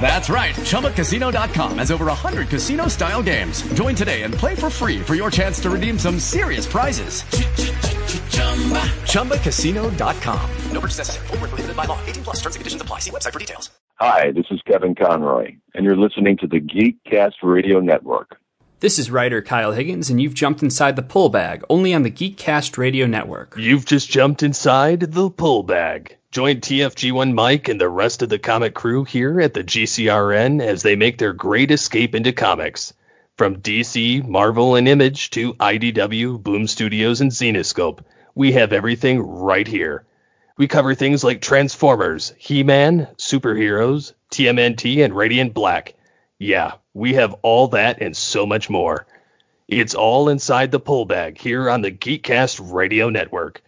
That's right. ChumbaCasino.com has over 100 casino style games. Join today and play for free for your chance to redeem some serious prizes. ChumbaCasino.com. No purchase necessary. Full prohibited by law. 18 plus terms and conditions apply. See website for details. Hi, this is Kevin Conroy, and you're listening to the Geekcast Radio Network. This is writer Kyle Higgins, and you've jumped inside the pull bag, only on the Geekcast Radio Network. You've just jumped inside the pull bag. Join TFG1 Mike and the rest of the comic crew here at the GCRN as they make their great escape into comics. From DC, Marvel, and Image to IDW, Boom Studios, and Zenescope, we have everything right here. We cover things like Transformers, He Man, superheroes, TMNT, and Radiant Black. Yeah, we have all that and so much more. It's all inside the pull bag here on the Geekcast Radio Network.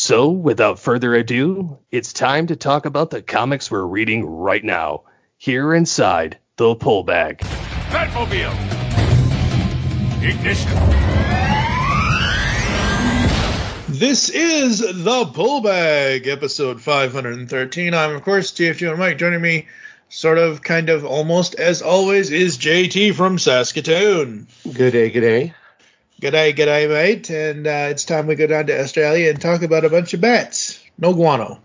So, without further ado, it's time to talk about the comics we're reading right now, here inside the pull bag. Batmobile! Ignition! This is the Pull Bag, episode 513. I'm, of course, TFG and Mike. Joining me, sort of, kind of, almost as always, is JT from Saskatoon. Good day, good day. G'day, g'day, mate. And uh, it's time we go down to Australia and talk about a bunch of bats. No guano.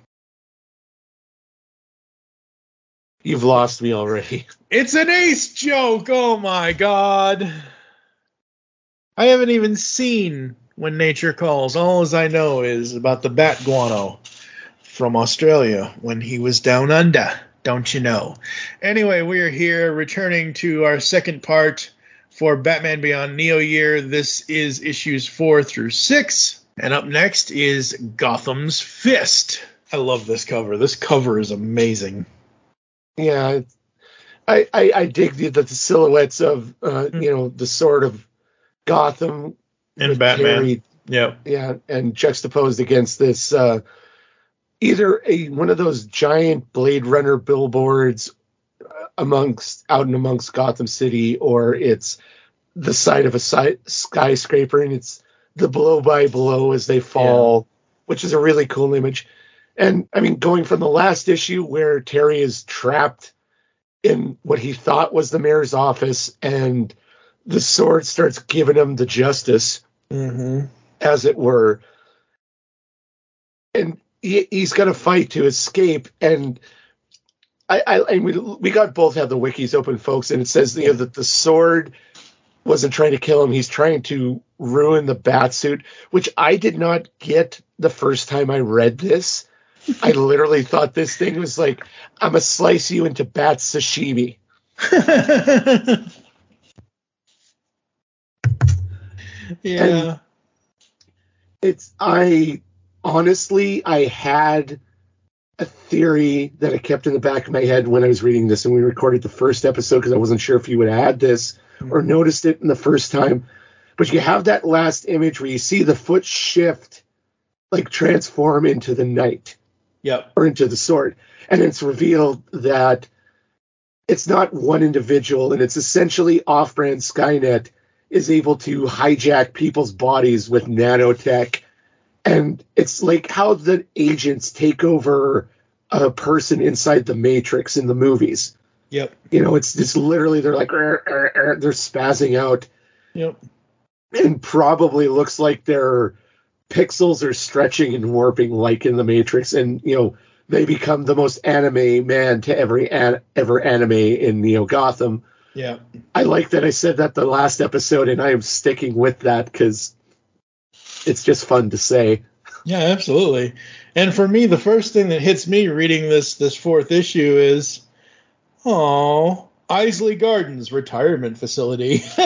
You've lost me already. It's an ace joke. Oh my god. I haven't even seen When Nature Calls. All as I know is about the bat guano from Australia when he was down under. Don't you know? Anyway, we are here returning to our second part for Batman Beyond Neo Year. This is issues four through six. And up next is Gotham's Fist. I love this cover. This cover is amazing. Yeah, I I, I dig the, the silhouettes of uh, you know the sort of Gotham And Batman. Yep. yeah, and juxtaposed against this uh, either a one of those giant Blade Runner billboards amongst out and amongst Gotham City, or it's the side of a si- skyscraper and it's the blow by blow as they fall, which is a really cool image. And I mean, going from the last issue where Terry is trapped in what he thought was the mayor's office, and the sword starts giving him the justice Mm-hmm. as it were. And he, he's got to fight to escape. And I, I, and we, we got both have the wikis open, folks, and it says you know, that the sword wasn't trying to kill him; he's trying to ruin the bat suit, which I did not get the first time I read this. I literally thought this thing was like, "I'm gonna slice you into bat sashimi." yeah. it's I honestly I had a theory that I kept in the back of my head when I was reading this and we recorded the first episode because I wasn't sure if you would add this or mm-hmm. noticed it in the first time. But you have that last image where you see the foot shift like transform into the knight Yep. or into the sword. And it's revealed that it's not one individual and it's essentially off-brand Skynet is able to hijack people's bodies with nanotech. And it's like how the agents take over a person inside the Matrix in the movies. Yep. You know, it's just literally they're like "Er, er, er," they're spazzing out Yep. and probably looks like their pixels are stretching and warping like in the Matrix, and you know they become the most anime man to every an- ever anime in Neo Gotham. Yeah. I like that I said that the last episode, and I am sticking with that because it's just fun to say. Yeah, absolutely. And for me, the first thing that hits me reading this this fourth issue is, oh, Isley Gardens retirement facility.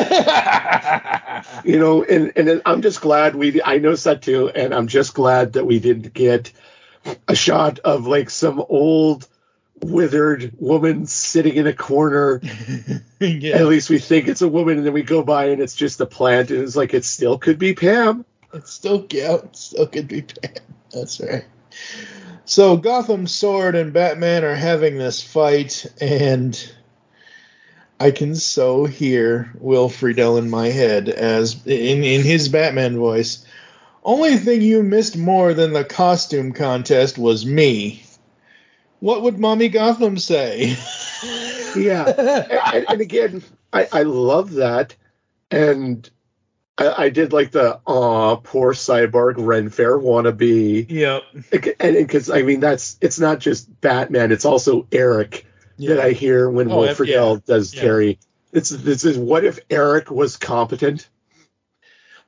you know, and and I'm just glad we. I noticed that too, and I'm just glad that we didn't get a shot of like some old withered woman sitting in a corner. yeah. At least we think it's a woman, and then we go by and it's just a plant, and it's like it still could be Pam. It still yeah, it still could be bad. That's right. So Gotham Sword and Batman are having this fight, and I can so hear Will Friedle in my head as in in his Batman voice. Only thing you missed more than the costume contest was me. What would Mommy Gotham say? Yeah, and, and again, I, I love that, and I, I did like the aw poor cyborg Ren Fair wannabe. yep. and because I mean that's it's not just Batman, it's also Eric that I hear when Oh, Will yeah. does Yeah. Terry. It's this is what if Eric was competent?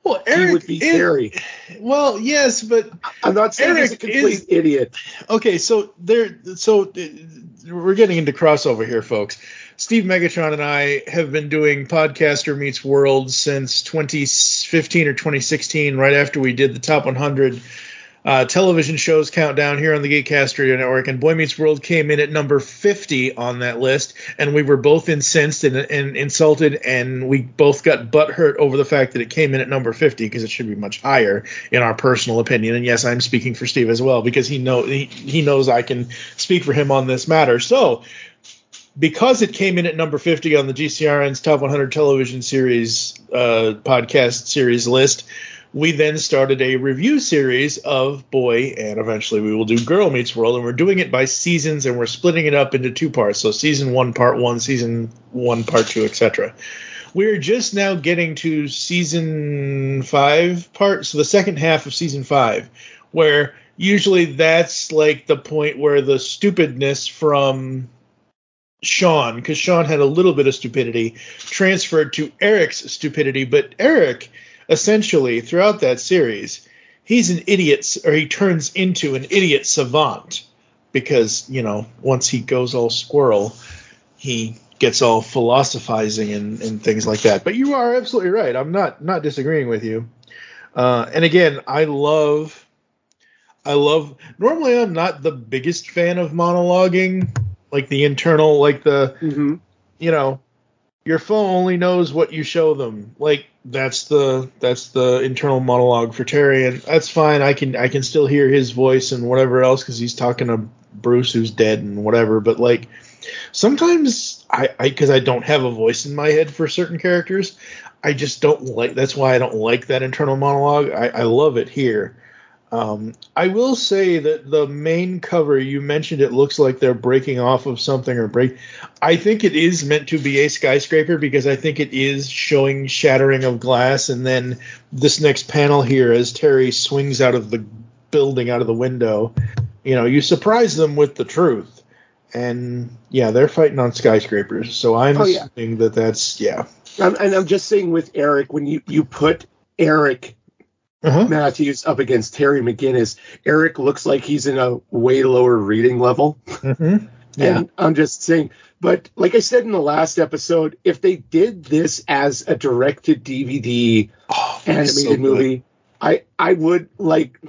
Well, he Eric would be Terry. Well, yes, but I'm not saying he's a complete is- idiot. okay, so there, so uh, we're getting into crossover here, folks. Steve Megatron and I have been doing Podcaster Meets World since 2015 or 2016, right after we did the top 100 uh, television shows countdown here on the Geekcast Radio Network, and Boy Meets World came in at number 50 on that list, and we were both incensed and, and insulted, and we both got butthurt over the fact that it came in at number 50 because it should be much higher in our personal opinion. And yes, I'm speaking for Steve as well because he know he, he knows I can speak for him on this matter. So because it came in at number 50 on the GCRN's top 100 television series uh, podcast series list, we then started a review series of Boy, and eventually we will do Girl Meets World, and we're doing it by seasons, and we're splitting it up into two parts. So season one, part one, season one, part two, etc. We're just now getting to season five part, so the second half of season five, where usually that's like the point where the stupidness from Shawn, because Shawn had a little bit of stupidity, transferred to Eric's stupidity, but Eric essentially throughout that series, he's an idiot, or he turns into an idiot savant because you know once he goes all squirrel, he gets all philosophizing and, and things like that. But you are absolutely right. I'm not not disagreeing with you. Uh, and again, I love, I love. Normally, I'm not the biggest fan of monologuing, like the internal, like the Mm-hmm. you know, your phone only knows what you show them. Like that's the that's the internal monologue for Terry, and that's fine. I can I can still hear his voice and whatever else because he's talking to Bruce who's dead and whatever. But like sometimes I I because I don't have a voice in my head for certain characters, I just don't like. That's why I don't like that internal monologue. I, I love it here. Um, I will say that the main cover you mentioned it looks like they're breaking off of something or break. I think it is meant to be a skyscraper because I think it is showing shattering of glass, and then this next panel here as Terry swings out of the building out of the window, you know, you surprise them with the truth, and yeah, they're fighting on skyscrapers. So I'm Oh, yeah. assuming that that's yeah. I'm, and I'm just saying with Eric, when you, you put Eric Uh-huh. Matthews up against Terry McGinnis, Eric looks like he's in a way lower reading level. Mm-hmm. Yeah. And I'm just saying, but like I said in the last episode, if they did this as a direct to DVD Oh, animated so movie, I I would like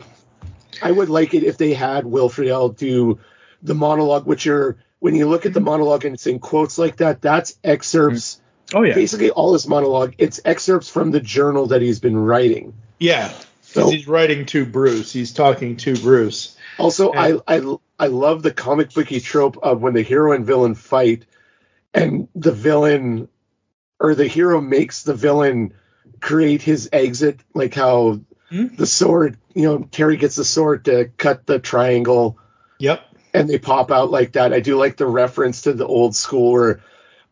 I would like it if they had Will Friedle do the monologue, which are when you look at the monologue and it's in quotes like that, that's excerpts. Oh yeah. Basically, all his monologue, it's excerpts from the journal that he's been writing. Yeah. So- he's writing to Bruce. He's talking to Bruce. Also, Yeah. I, I I love the comic booky trope of when the hero and villain fight, and the villain or the hero makes the villain create his exit, like how Hmm? the sword, you know, Terry gets the sword to cut the triangle, Yep. and they pop out like that. I do like the reference to the old school where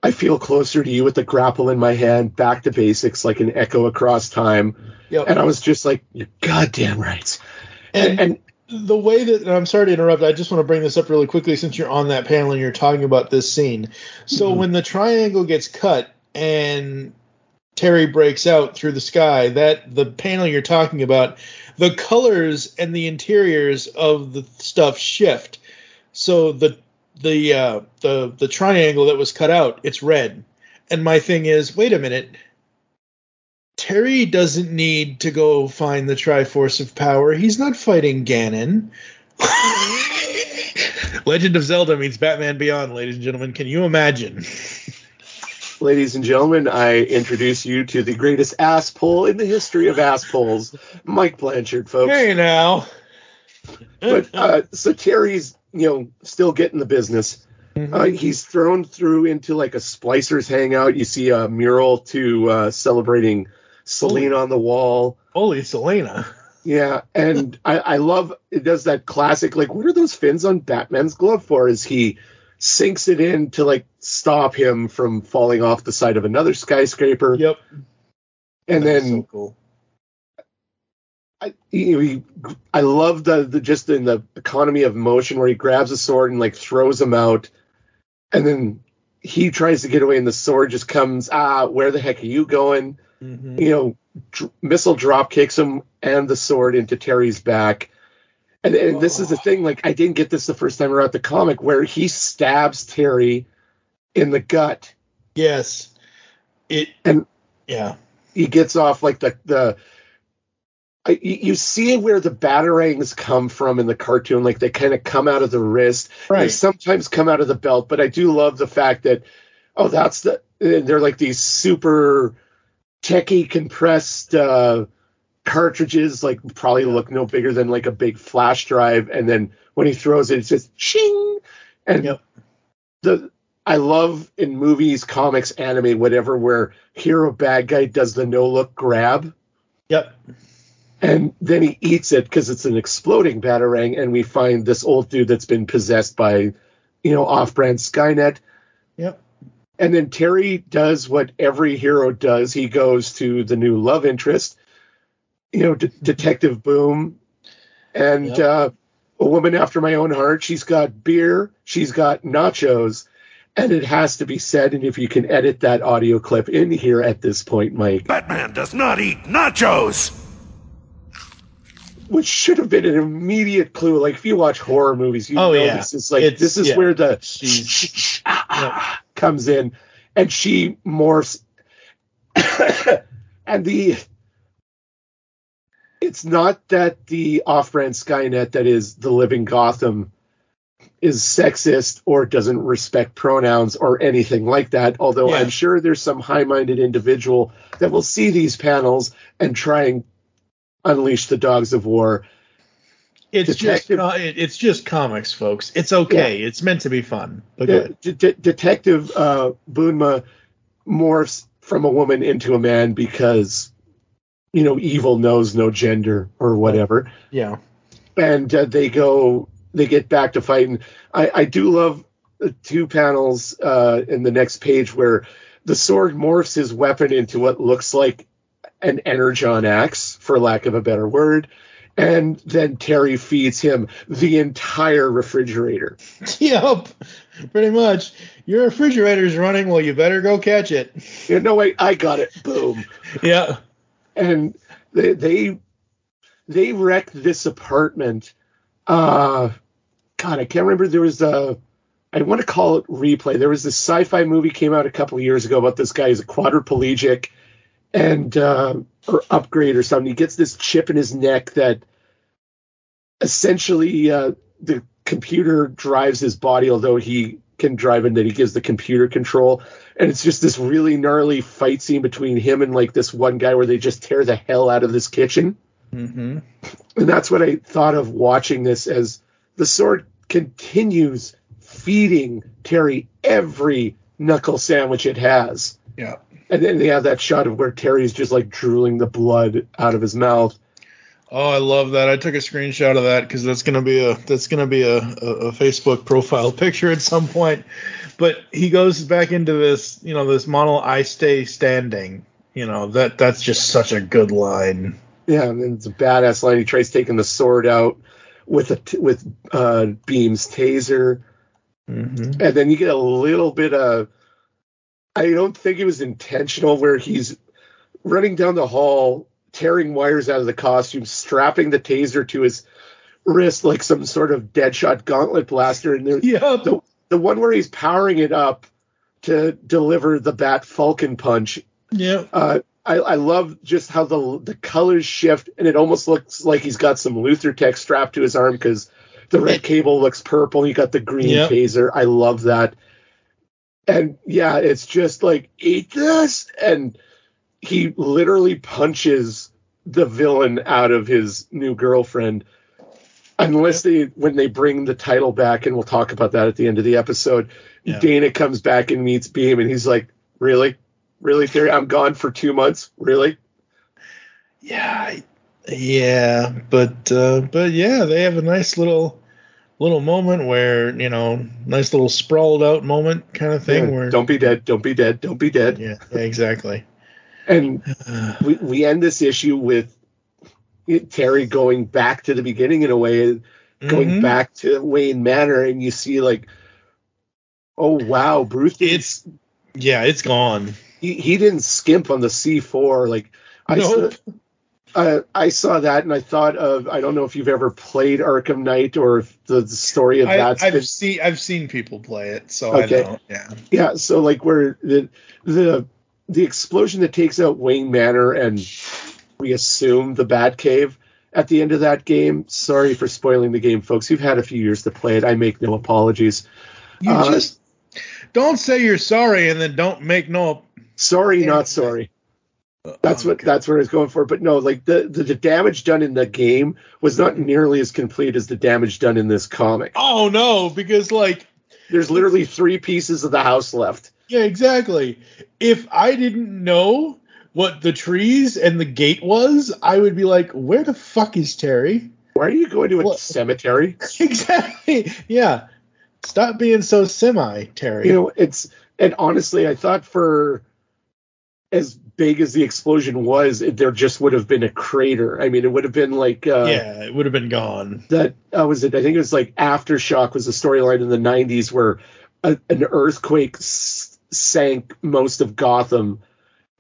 I feel closer to you with the grapple in my hand, back to basics, like an echo across time. Yep. And I was just like, you're goddamn right. And, and the way that and I'm sorry to interrupt, I just want to bring this up really quickly since you're on that panel and you're talking about this scene. So mm-hmm. when the triangle gets cut and Terry breaks out through the sky, that the panel you're talking about, the colors and the interiors of the stuff shift. So the the uh, the the triangle that was cut out, it's red. And my thing is, wait a minute. Terry doesn't need to go find the Triforce of Power. He's not fighting Ganon. Legend of Zelda means Batman Beyond, ladies and gentlemen. Can you imagine? Ladies and gentlemen, I introduce you to the greatest ass pull in the history of ass pulls, Mike Blanchard, folks. Hey now. But uh, so Terry's, you know, still getting the business. Uh, he's thrown through into like a splicers hangout. You see a mural to uh, celebrating Selena on the wall. Holy Selena. Yeah, and I, I love it does that classic like what are those fins on Batman's glove for? As he sinks it in to like stop him from falling off the side of another skyscraper. Yep. And That's then so cool. I he, he- I love the, the just in the economy of motion where he grabs a sword and like throws him out, and then he tries to get away and the sword just comes. Ah, where the heck are you going? Mhm. You know, dr- missile drop kicks him and the sword into Terry's back. And, and this is the thing, like I didn't get this the first time around the comic where he stabs Terry in the gut. Yes. It and yeah. he gets off like the the I, you see where the batarangs come from in the cartoon like they kind of come out of the wrist Right. they sometimes come out of the belt but i do love the fact that oh that's the they're like these super techie compressed uh cartridges like probably look no bigger than like a big flash drive and then when he throws it it's just ching and Yep. the I love in movies, comics, anime, whatever, where hero bad guy does the no look grab Yep. And then he eats it because it's an exploding batarang, and we find this old dude that's been possessed by, you know, off-brand Skynet. Yep. And then Terry does what every hero does. He goes to the new love interest, you know, De- Detective Boom, and Yep. uh, a woman after my own heart. She's got beer, she's got nachos, and it has to be said. And if you can edit that audio clip in here at this point, Mike, Batman does not eat nachos. Which should have been an immediate clue. Like if you watch horror movies, you Oh, know yeah. this is like It's- this is yeah. where the She's- ah, ah, comes in, and she morphs, and the it's not that the off-brand Skynet that is the living Gotham is sexist or doesn't respect pronouns or anything like that. Although Yeah. I'm sure there's some high-minded individual that will see these panels and try and unleash the dogs of war. It's Detective- just it's just comics, folks. It's okay. It's meant to be fun. But De- De- De- Detective uh, Boonma morphs from a woman into a man because, you know, evil knows no gender or whatever. yeah. And uh, they go, they get back to fighting. I, I do love the two panels uh, in the next page where the sword morphs his weapon into what looks like an energon axe, for lack of a better word. And then Terry feeds him the entire refrigerator. Yep. Pretty much. Your refrigerator's running. Well, you better go catch it. Yeah, no, wait, I got it. Boom. Yeah. and they they they wrecked this apartment. Uh, God, I can't remember. There was a I want to call it replay. There was this sci-fi movie came out a couple of years ago about this guy who's a quadriplegic and uh, or upgrade or something. He gets this chip in his neck that essentially uh, the computer drives his body, although he can drive and that he gives the computer control. And it's just this really gnarly fight scene between him and like this one guy where they just tear the hell out of this kitchen. Mm-hmm. And that's what I thought of watching this as the sword continues feeding Terry every knuckle sandwich it has. Yeah. And then they have that shot of where Terry's just like drooling the blood out of his mouth. Oh, I love that. I took a screenshot of that because that's gonna be a that's gonna be a, a, a Facebook profile picture at some point. But he goes back into this, you know, this model "I stay standing." You know that that's just such a good line. Yeah, and it's a badass line. He tries taking the sword out with a t- with uh, Beam's taser, Mm-hmm. and then you get a little bit of. I don't think it was intentional where he's running down the hall, tearing wires out of the costume, strapping the taser to his wrist like some sort of Deadshot gauntlet blaster, and there, the the one where he's powering it up to deliver the Bat Falcon punch. Yeah. Uh, I, I love just how the the colors shift, and it almost looks like he's got some Luthor Tech strapped to his arm because the red cable looks purple. You got the green Yep. taser. I love that. And yeah, it's just like eat this, and he literally punches the villain out of his new girlfriend. Unless they, when they bring the title back, and we'll talk about that at the end of the episode, Yeah. Dana comes back and meets Beam, and he's like, "Really, really, Theory? I'm gone for two months. Really? Yeah, yeah, but uh, but yeah, they have a nice little little moment where you know, nice little sprawled out moment kind of thing Yeah, where don't be dead. Don't be dead. Don't be dead." yeah, yeah, exactly. And we, we end this issue with Terry going back to the beginning in a way, going Mhm. back to Wayne Manor, and you see like, oh wow, Bruce. It's yeah, it's gone. he, he didn't skimp on the C4. Like I Nope. saw, uh, I saw that and I thought of I don't know if you've ever played Arkham Knight or if the, the story of that. I've been seen I've seen people play it, so Okay. I know. Yeah, yeah. So like where the the the explosion that takes out Wayne Manor and we assume the Batcave at the end of that game. Sorry for spoiling the game, folks. You've had a few years to play it. I make no apologies. you Uh, just don't say you're sorry and then don't make no. Sorry, not sorry. Uh, that's oh, what that's what I was going for. But no, like the, the the damage done in the game was not nearly as complete as the damage done in this comic. Oh no, because like There's literally three pieces of the house left. Yeah, exactly. If I didn't know what the trees and the gate was, I would be like, where the fuck is Terry? Why are you going to a Well- cemetery? exactly. Yeah. Stop being so semi, Terry. You know, it's and honestly, I thought for as big as the explosion was, it, there just would have been a crater. I mean, it would have been like uh, yeah, it would have been gone. that uh, was it. I think it was like Aftershock was a storyline in the '90s where a, an earthquake s- sank most of Gotham,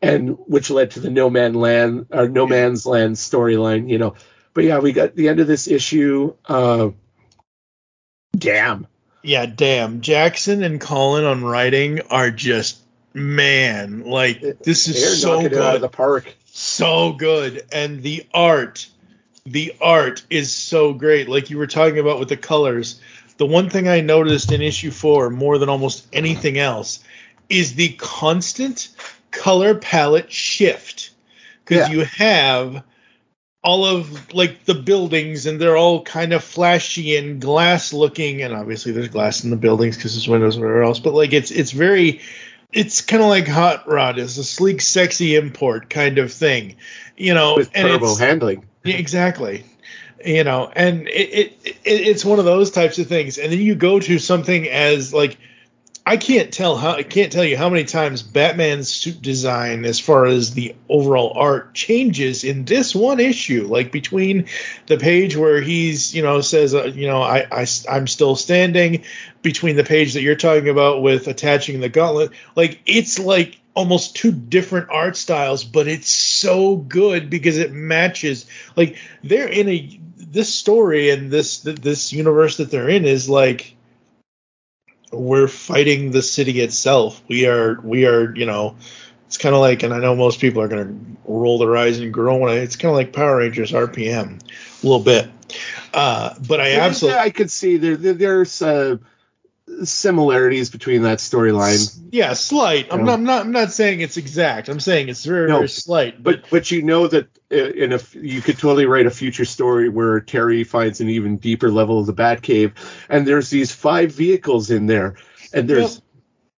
and which led to the No Man Land or No Man's Land storyline. You know, but yeah, we got the end of this issue. Uh, damn. Yeah, damn. Jackson and Collin on writing are just man, like this is so it out of good. the park. so good and the art the art is so great like you were talking about with the colors the one thing i noticed in issue 4 more than almost anything else is the constant color palette shift because Yeah. you have all of like the buildings and they're all kind of flashy and glass looking and obviously there's glass in the buildings because there's windows and whatever else but like it's it's very it's kind of like hot rod it's a sleek sexy import kind of thing you know with and turbo it's- handling. exactly. You know, and it, it, it it's one of those types of things. And then you go to something as like I can't tell how I can't tell you how many times Batman's suit design as far as the overall art changes in this one issue. Like between the page where he's, you know, says, uh, you know, I, I I'm still standing between the page that you're talking about with attaching the gauntlet. Like it's like almost two different art styles, but it's so good because it matches. Like they're in a this story and this this universe that they're in is like we're fighting the city itself. We are we are you know it's kind of like and I know most people are gonna roll their eyes and groan when I it's kind of like Power Rangers RPM a little bit. Uh, but I absolutely I could see there, there there's uh, similarities between that storyline. yeah slight. I'm not I'm not I'm not saying it's exact. I'm saying it's very No, very slight. But But but you know that uh, in a you could totally write a future story where Terry finds an even deeper level of the Batcave, and there's these five vehicles in there, and there's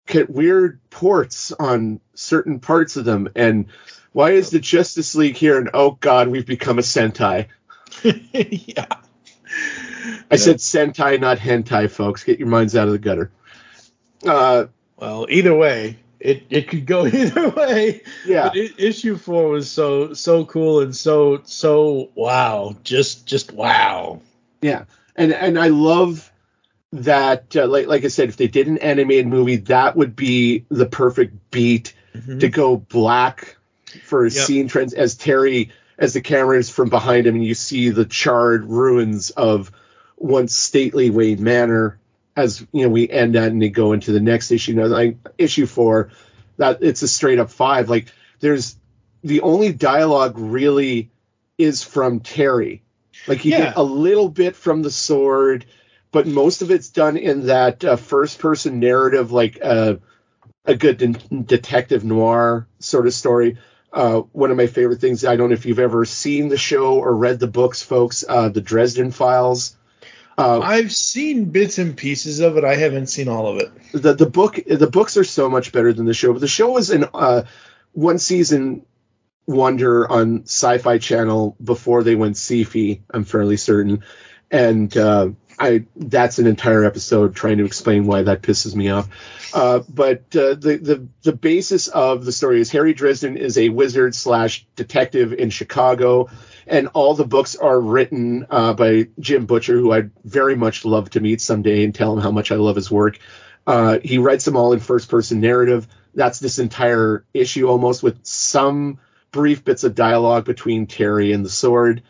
ca- weird ports on certain parts of them, and why is the Justice League here? And oh God, we've become a Sentai. yeah. I said Sentai, not hentai, folks. Get your minds out of the gutter. Uh, Well, either way, it, it could go either way. Yeah. But i- issue four was so so cool and so so wow, just just wow. Yeah, and and I love that. Uh, like like I said, if they did an animated movie, that would be the perfect beat to go black for Mm-hmm. Yep. scene trends as Terry as the camera is from behind him and you see the charred ruins of once stately Wayne Manor as you know we end that and they go into the next issue. Now, like issue four, that it's a straight up five. Like there's the only dialogue really is from Terry. Like you Yeah. get a little bit from the sword, but most of it's done in that uh, first person narrative, like uh, a good de- detective noir sort of story. Uh, one of my favorite things. I don't know if you've ever seen the show or read the books, folks. Uh, the Dresden Files. Uh, I've seen bits and pieces of it. I haven't seen all of it. the the book the books are so much better than the show. But the show was an uh, one season wonder on Sci-Fi Channel before they went sci I'm fairly certain, and uh, I that's an entire episode trying to explain why that pisses me off. Uh, but uh, the the the basis of the story is Harry Dresden is a wizard slash detective in Chicago. And all the books are written uh, by Jim Butcher, who I'd very much love to meet someday and tell him how much I love his work. Uh, he writes them all in first person narrative. That's this entire issue almost with some brief bits of dialogue between Terry and the sword.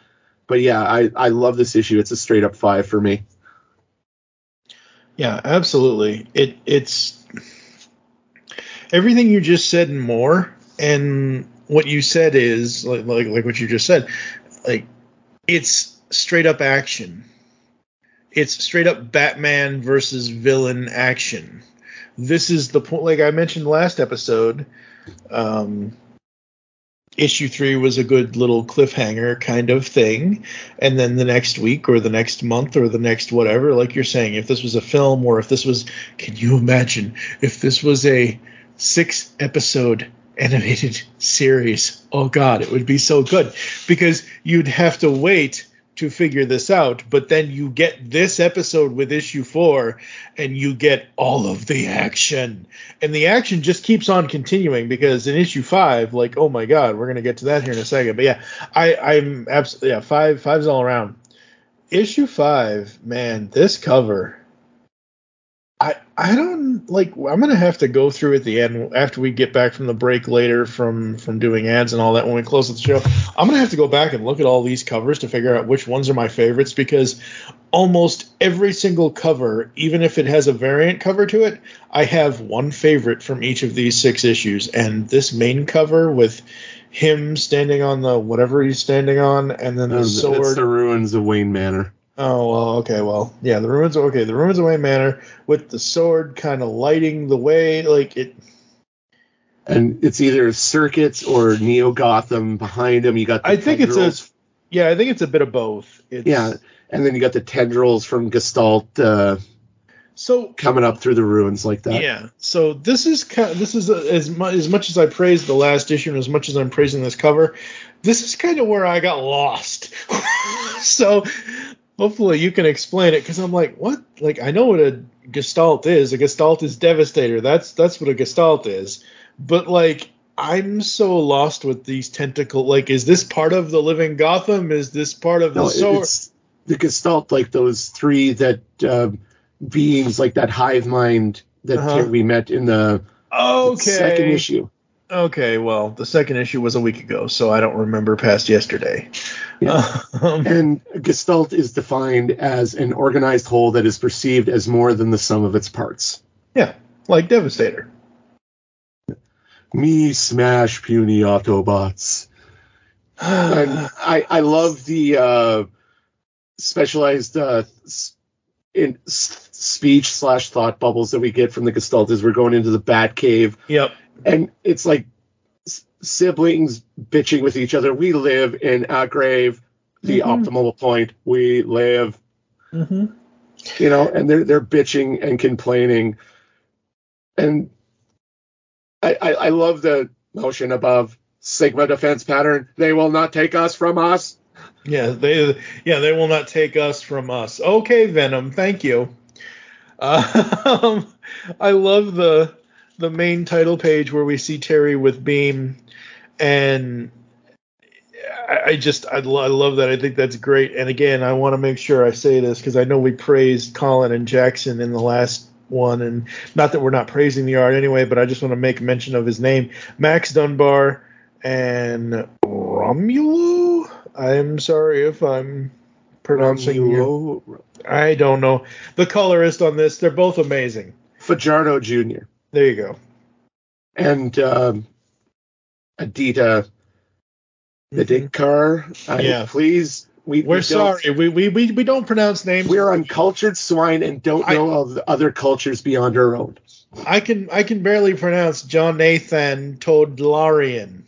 But yeah, I, I love this issue. It's a straight up five for me. Yeah, absolutely. It it's everything you just said and more. And what you said is like like like what you just said, like it's straight up action. It's straight up Batman versus villain action. This is the point. Like I mentioned last episode, um, issue three was a good little cliffhanger kind of thing and then the next week or the next month or the next whatever like you're saying if this was a film or if this was can you imagine if this was a six episode animated series. Oh god it would be so good. Because you'd have to wait to figure this out but then you get this episode with issue 4 and you get all of the action. And the action just keeps on continuing because in issue 5 like oh my god we're to get to that here in a second. But yeah I I'm absolutely yeah 5 five's all around. Issue 5 man this cover I don't like I'm gonna have to go through at the end after we get back from the break later from from doing ads and all that when we close the show. I'm gonna have to go back and look at all these covers to figure out which ones are my favorites because almost every single cover, even if it has a variant cover to it, I have one favorite from each of these six issues. And this main cover with him standing on the whatever he's standing on, and then the It's sword. the ruins of Wayne Manor. Oh well, okay, well, yeah, the ruins. Okay, the ruins of Wayne Manor with the sword kind of lighting the way, like it. And it's either circuits or Neo Gotham behind him. You got the I think it's a. Yeah, I think it's a bit of both. It's, yeah, and then you got the tendrils from Gestalt uh, So coming up through the ruins like that. Yeah. So this is kind this is a, as much as much as I praised the last issue and as much as I'm praising this cover, this is kind of where I got lost. so hopefully you can explain it because I'm like, what? Like I know what a gestalt is. A gestalt is devastator. That's that's what a gestalt is. But like I'm so lost with these tentacle. Like, is this part of the living Gotham? Is this part of the No, sword? it's the Gestalt, like those three that uh, beings, like that hive mind that Uh-huh. we met in the Okay. second issue. Okay, well, the second issue was a week ago, so I don't remember past yesterday. Um, And Gestalt is defined as an organized whole that is perceived as more than the sum of its parts. yeah, like Devastator. Me smash puny Autobots. and I, I love the uh, specialized uh, in speech slash thought bubbles that we get from the Gestalt as we're going into the Bat Cave. Yep. And it's like s- siblings bitching with each other. We live in a grave, the Mhm. optimal point. We live, Mm-hmm. you know, and they're they're bitching and complaining. And I, I, I love the motion above Sigma defense pattern. They will not take us from us. Yeah, they yeah they will not take us from us. Okay, Venom, thank you. Um, I love the the main title page where we see Terry with Beam, and I, I just I, lo- I love that. I think that's great. And again, I want to make sure I say this because I know we praised Collin and Jackson in the last one, and not that we're not praising the art anyway, but I just want to make mention of his name, Max Dunbar and Romulu. I'm sorry if I'm pronouncing your- Romulo I don't know. The colorist on this, they're both amazing. Fajardo Jr. There you go. and um, Adita Nadikar. I- Yeah. Please, we, We're we sorry. We, we we we don't pronounce names. We're uncultured swine and don't I- know of other cultures beyond our own. I can I can barely pronounce John Nathan Todlarian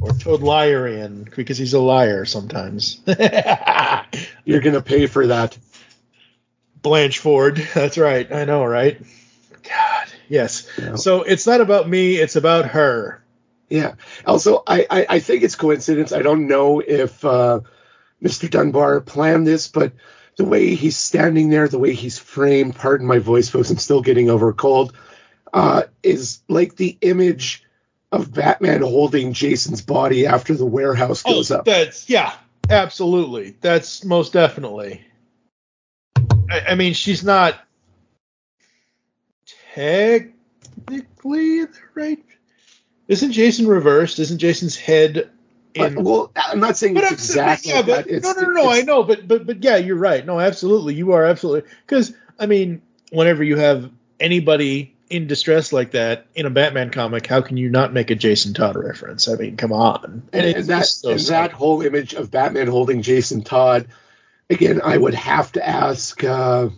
or Todlyrian because he's a liar sometimes. You're gonna pay for that. Blanchford. That's right. I know, right? Yes. Yeah. So it's not about me. It's about her. Yeah. Also, I, I, I think it's coincidence. I don't know if uh, Mr. Dunbar planned this, but the way he's standing there, the way he's framed, pardon my voice, folks, I'm still getting over a cold, uh, is like the image of Batman holding Jason's body after the warehouse goes up. Oh, That's yeah, absolutely. That's most definitely. I, I mean, she's not technically the right. Isn't Jason reversed? Isn't Jason's head But, in? well, I'm not saying But it's exactly yeah, but It's, no, no, no. I know, but but but yeah, you're right. No, absolutely, you are absolutely because I mean, whenever you have anybody in distress like that in a Batman comic, how can you not make a Jason Todd reference? I mean, come on. and, it's and that so and that whole image of Batman holding Jason Todd. Again, I would have to ask. Uh,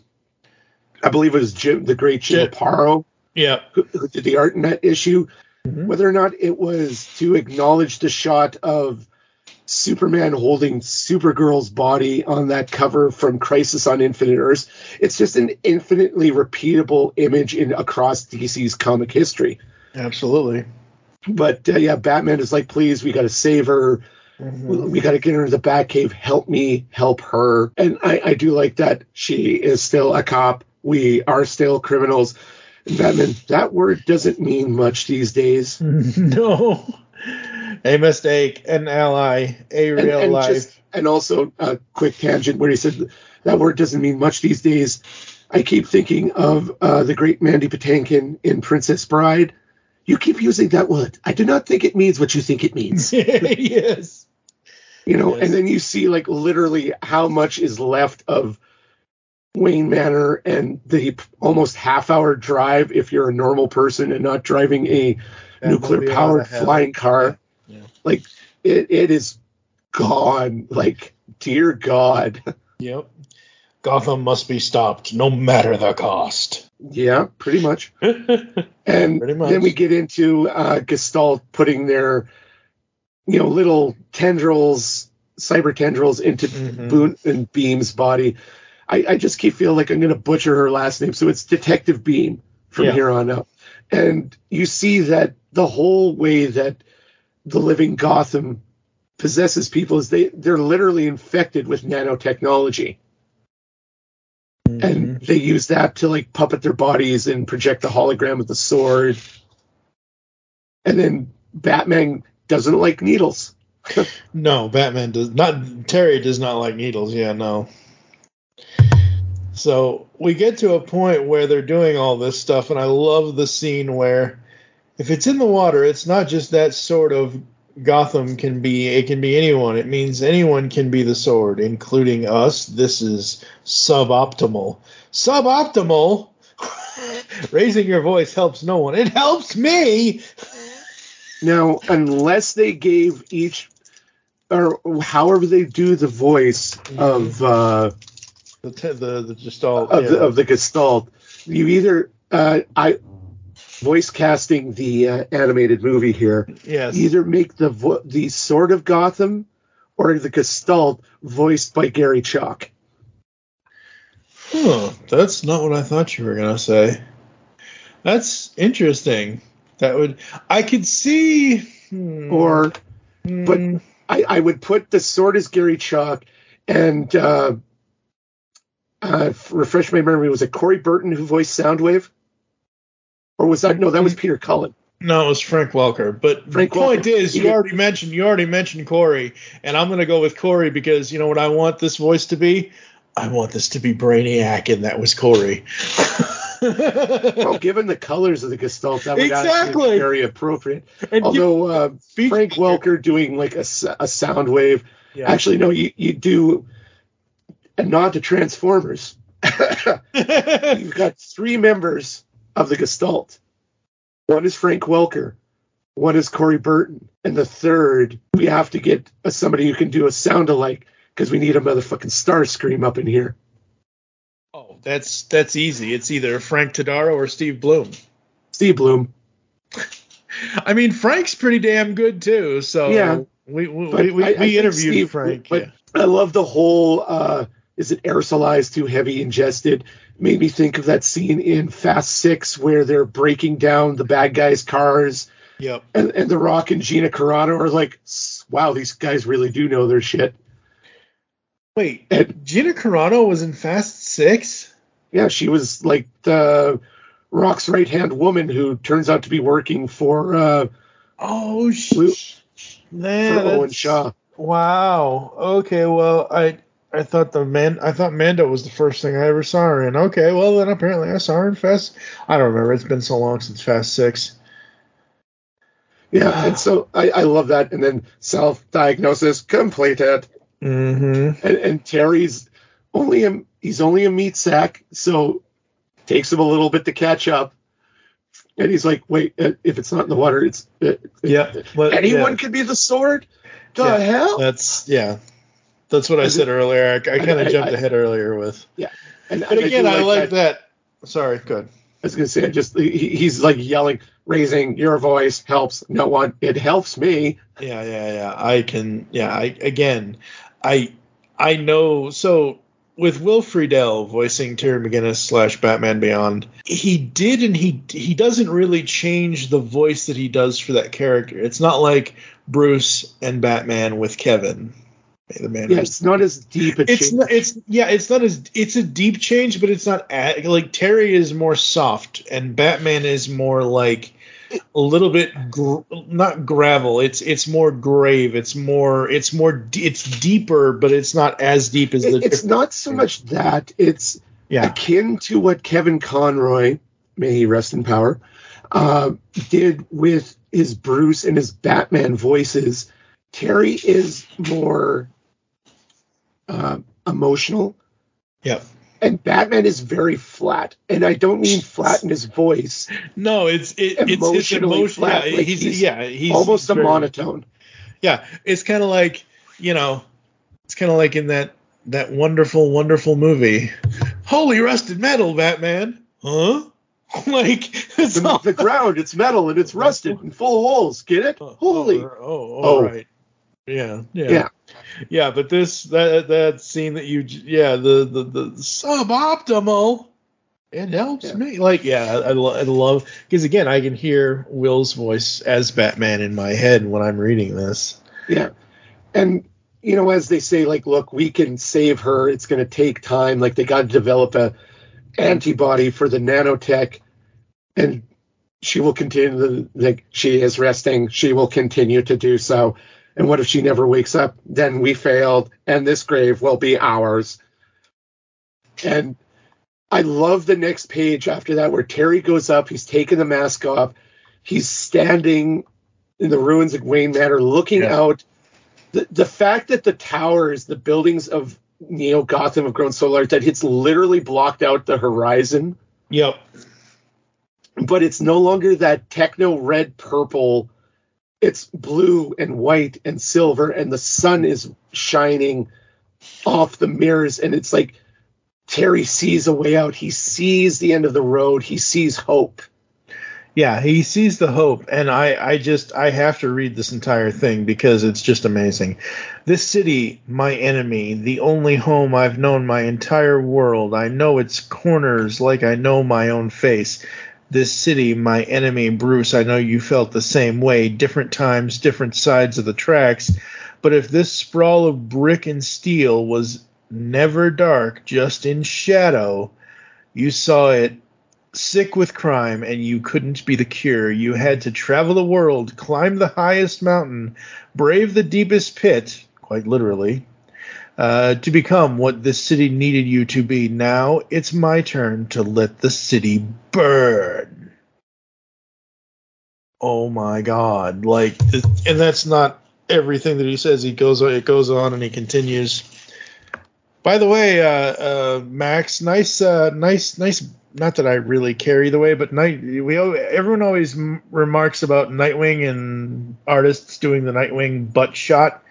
I believe it was Jim, the great Jim Jim- Aparo, yeah, who, who did the art in that issue. Mhm. Whether or not it was to acknowledge the shot of Superman holding Supergirl's body on that cover from Crisis on Infinite Earths, it's just an infinitely repeatable image in across DC's comic history. absolutely. But uh, yeah, Batman is like, please, we got to save her. Mhm. We got to get her to the Batcave. Help me, help her. And I, I do like that she is still a cop. We are still criminals. And Batman, that word doesn't mean much these days. no. A mistake, an ally, a And, real and life. just and also a quick tangent where he said that word doesn't mean much these days. I keep thinking of uh, the great Mandy Patinkin in Princess Bride. You keep using that word. I do not think it means what you think it means. yes. you know Yes. and then you see like literally how much is left of wayne manor and the almost half hour drive if you're a normal person and not driving a That nuclear powered flying car Yeah. like it, it is gone like dear god Yep. Gotham must be stopped, no matter the cost. yeah pretty much and Pretty much. then we get into uh gestalt putting their you know little tendrils cyber tendrils into Mhm. Boone and Beam's body. I, I just keep feeling like I'm going to butcher her last name, so it's Detective Beam from Yeah. here on out. And you see that the whole way that the living Gotham possesses people is they they're literally infected with nanotechnology, Mm-hmm. and they use that to like puppet their bodies and project the hologram of the sword. And then Batman doesn't like needles. No, Batman does not. Terry does not like needles. Yeah, no. So we get to a point where they're doing all this stuff, and I love the scene where if it's in the water, it's not just that sort of Gotham can be. It can be anyone. It means anyone can be the sword, including us. This is suboptimal. Suboptimal. Raising your voice helps no one. It helps me. Now, unless they gave each, or however they do the voice of uh, The the, the just all of, yeah. the, of the Gestalt, you either uh, I voice casting the uh, animated movie here, yes. either make the vo- the sword of Gotham or the Gestalt voiced by Gary Chalk. Huh, that's not what I thought you were gonna say. That's interesting. That would I could see. hmm, Or, hmm, but I, I would put the sword as Gary Chalk and uh, uh, refresh my memory. Was it Corey Burton who voiced Soundwave? Or was that no? That was Peter Cullen. no, it was Frank Welker. But Frank the point Welker. is, you already mentioned you already mentioned Corey, and I'm gonna go with Corey because you know what I want this voice to be. I want this to be Brainiac, and that was Corey. Well, given the colors of the Gestalt, that would Exactly. be very appropriate. And Although uh, Frank Welker doing like a Soundwave, Yeah. actually no, you, you do a not to Transformers. You've got three members of the Gestalt. One is Frank Welker, one is Corey Burton, and the third we have to get a, somebody who can do a sound alike because we need a motherfucking Starscream up in here. Oh, that's that's easy. It's either Frank Todaro or Steve Bloom. Steve Bloom. I mean, Frank's pretty damn good too. So Yeah. we we, we, we, I- I interviewed Steve- Frank. But yeah. I love the whole uh, is it aerosolized, too heavy, ingested? Made me think of that scene in Fast Six where they're breaking down the bad guys' cars, Yep. and, and The Rock and Gina Carano are like, wow, these guys really do know their shit. Wait, And- Gina Carano was in Fast Six. Yeah, she was like the Rock's right hand woman who turns out to be working for uh, Oh Blue- sh- man, for Owen Shaw. Wow. Okay. Well, I I thought the man I thought Mando was the first thing I ever saw her in. Okay. Well, then apparently I saw her in Fast. I don't remember. It's been so long since Fast Six. Yeah, and so I, I love that. And then self diagnosis completed. Mm-hmm. and, and Terry's only a he's only a meat sack, so takes him a little bit to catch up. And he's like, "Wait, uh, if it's not in the water, it's uh, Yeah. But, anyone yeah, could be the sword." The Yeah. hell? That's yeah. That's what I said earlier. I, I kind of jumped I- ahead earlier with. And, But and again, do I like that. that. Sorry. Good. I was gonna say, I just he, he's like yelling, raising your voice helps no one. It helps me. Yeah, yeah, yeah. I can. Yeah, I again, I I know. So with Will Friedle voicing Terry McGinnis slash Batman Beyond, he did and he he doesn't really change the voice that he does for that character. It's not like Bruce and Batman with Kevin. May the man Yeah, rest it's not as deep a it's change. not, it's yeah it's not as it's a deep change but it's not a, like terry is more soft and batman is more like a little bit gr- not gravel it's it's more grave it's more it's more d- it's deeper but it's not as deep as the It- it's not so much that it's yeah akin to what Kevin Conroy, may he rest in power, uh, did with his Bruce and his Batman voices. Terry is more uh, emotional, yeah and Batman is very flat. And I don't mean flat in his voice, no it's it, it's it's Emotionally emotion flat, yeah like he's, he's yeah he's almost a very- monotone. yeah it's kind of like you know it's kind of like in that that wonderful wonderful movie holy rusted metal batman huh like it's The, all, the ground, it's metal and it's rusted and full of holes. Get it? Holy. oh, oh, Oh. right yeah yeah Yeah. yeah but this that that scene that you yeah the the the suboptimal it helps Yeah. me like yeah I, I, lo- I love because again I can hear Will's voice as Batman in my head when I'm reading this Yeah. And, you know, as they say, like, look, we can save her. It's going to take time. Like, they got to develop a antibody for the nanotech. And she will continue, like, she is resting. She will continue to do so. And what if she never wakes up? Then we failed, and this grave will be ours. And I love the next page after that where Terry goes up. He's taking the mask off. He's standing in the ruins of Wayne Manor looking Yeah. out. The, the fact that the towers, the buildings of Neo Gotham have grown so large that it's literally blocked out the horizon, yep but it's no longer that techno red purple. It's blue and white and silver, and the sun is shining off the mirrors. And it's like Terry sees a way out. He sees the end of the road. He sees hope. Yeah, he sees the hope, and I, I just, I have to read this entire thing because it's just amazing. This city, my enemy, the only home I've known my entire world. I know its corners like I know my own face. This city, my enemy, Bruce. I know you felt the same way. Different times, different sides of the tracks. But if this sprawl of brick and steel was never dark, just in shadow, you saw it sick with crime and you couldn't be the cure. You had to travel the world, climb the highest mountain, brave the deepest pit, quite literally, uh, to become what this city needed you to be. Now it's my turn to let the city burn. Oh my god. Like, and that's not everything that he says. He goes, it goes on and he continues. By the way, uh, uh, Max, nice, uh, nice, nice. Not that I really carry the way, but night. We everyone always remarks about Nightwing and artists doing the Nightwing butt shot.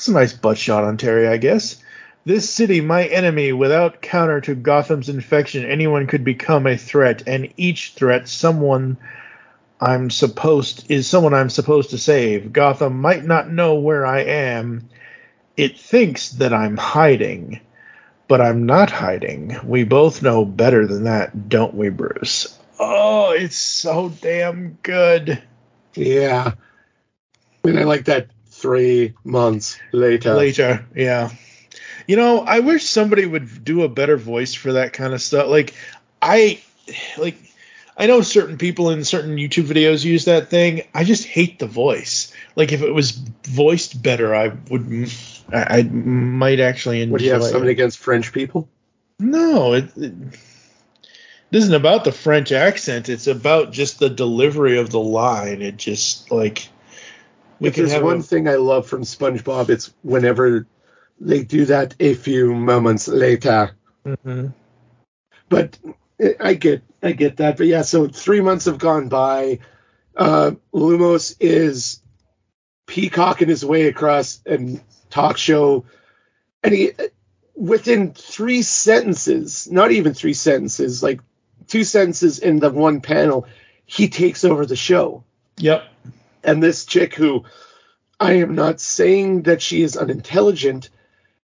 That's a nice butt shot on Terry, I guess. This city, my enemy, without counter to Gotham's infection, anyone could become a threat, and each threat, someone I'm supposed is someone I'm supposed to save. Gotham might not know where I am. It thinks that I'm hiding, but I'm not hiding. We both know better than that, don't we, Bruce? Oh, it's so damn good. Yeah. I mean, I like that three months later. Later, yeah. You know, I wish somebody would do a better voice for that kind of stuff. Like, I like. I know certain people in certain YouTube videos use that thing. I just hate the voice. Like if it was voiced better, I would. I, I might actually enjoy. It. Would you have it. something against French people? No, it, it isn't about the French accent. It's about just the delivery of the line. It just like if there's one a, thing I love from SpongeBob, it's whenever they do that a few moments later. Mhm. But I get I get that. But yeah, so three months have gone by. Uh, Lumos is peacocking his way across a talk show, and he within three sentences, not even three sentences, like two sentences in the one panel, he takes over the show. Yep. And this chick who I am not saying that she is unintelligent,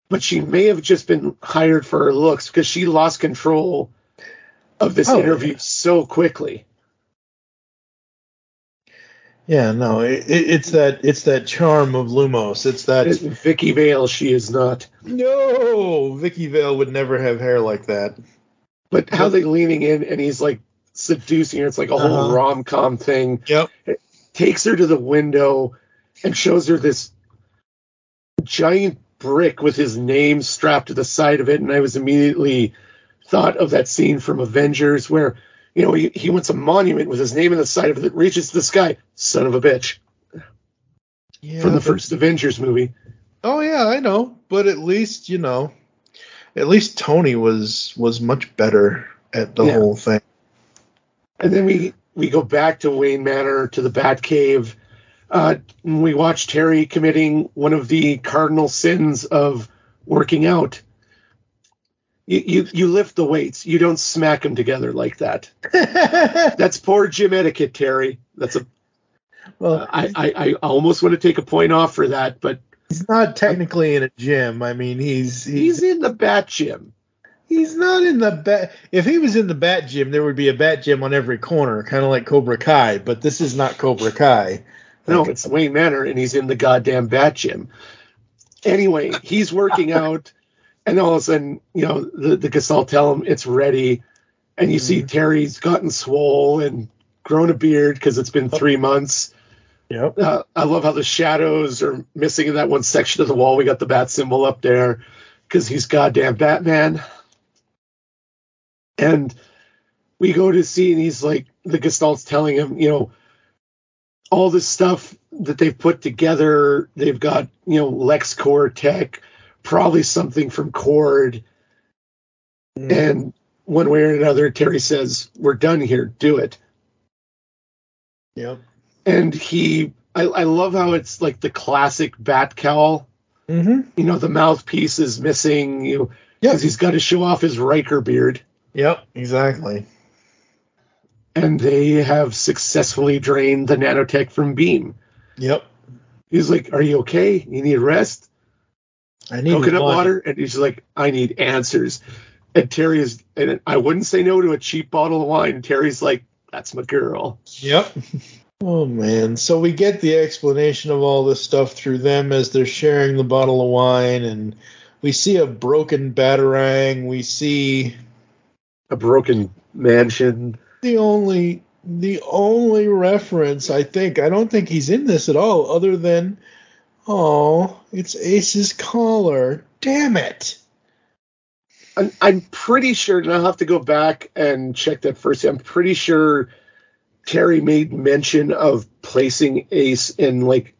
but she may have just been hired for her looks because she lost control of this Oh, interview yeah. so quickly. Yeah, no, it, it, it's that it's that charm of Lumos. It's that Vicki Vale, she is not. no, Vicki Vale would never have hair like that. But how they leaning in and he's like seducing her. It's like a whole Uh-huh. rom com thing. Yep. Takes her to the window and shows her this giant brick with his name strapped to the side of it. And I was immediately thought of that scene from Avengers where, you know, he, he wants a monument with his name on the side of it that reaches to the sky. Son of a bitch. Yeah, From the first Avengers movie. Oh yeah, I know, but at least you know, at least Tony was was much better at the Yeah. whole thing. And then we we go back to Wayne Manor to the Batcave. Uh, we watch Terry committing one of the cardinal sins of working out. You, you you lift the weights. You don't smack them together like that. That's poor gym etiquette, Terry. That's a. Well, I, I I almost want to take a point off for that, but he's not technically in a gym. I mean, he's he's he's in the bat gym. He's not in the bat. If he was in the bat gym, there would be a bat gym on every corner, kind of like Cobra Kai. But this is not Cobra Kai. No, it's Wayne Manor, and he's in the goddamn bat gym. Anyway, he's working out, and all of a sudden, you know, the, the Gestalt tell him it's ready, and you see Terry's gotten swole and grown a beard because it's been three months. Yep. Uh, I love how the shadows are missing in that one section of the wall. We got the bat symbol up there because he's goddamn Batman. And we go to see, and he's like, the Gestalt's telling him, you know, all this stuff that they've put together. They've got, you know, LexCorp tech, probably something from Kord. And one way or another, Terry says, We're done here. Do it. Yep. And he, I, I love how it's like the classic bat cowl. Mm-hmm. You know, the mouthpiece is missing, you know, because he's got to show off his Riker beard. Yep. Exactly. And they have successfully drained the nanotech from Beam. Yep. He's like, Are you okay? You need rest? I need coconut wine. water, and he's like, I need answers. And Terry is, and I wouldn't say no to a cheap bottle of wine. Terry's like, that's my girl. Yep. Oh man. So we get the explanation of all this stuff through them as they're sharing the bottle of wine and we see a broken batarang, we see A broken mansion. the only the only reference I think I don't think he's in this at all other than oh, it's Ace's collar. Damn it. I'm, I'm pretty sure, and I'll have to go back and check that first. I'm pretty sure Terry made mention of placing Ace in like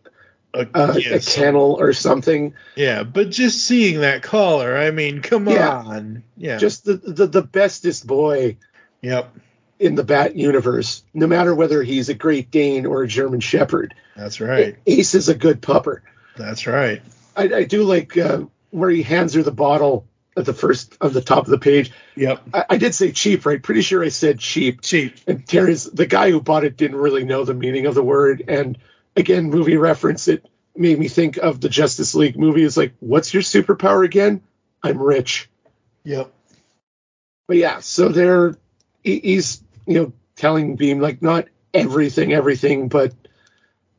a, uh, yes. a kennel or something. Yeah, but just seeing that collar, I mean, come Yeah. on. Yeah. Just the, the the bestest boy Yep. in the Bat universe, no matter whether he's a Great Dane or a German Shepherd. That's right. Ace is a good pupper. That's right. I, I do like uh, where he hands her the bottle at the first of the top of the page. Yep. I, I did say cheap, right? Pretty sure I said cheap. Cheap. And Terry's the guy who bought it didn't really know the meaning of the word. And again, movie reference, it made me think of the Justice League movie. It's like, what's your superpower again? I'm rich. Yep. But yeah, so they're he's you know telling Beam like not everything, everything, but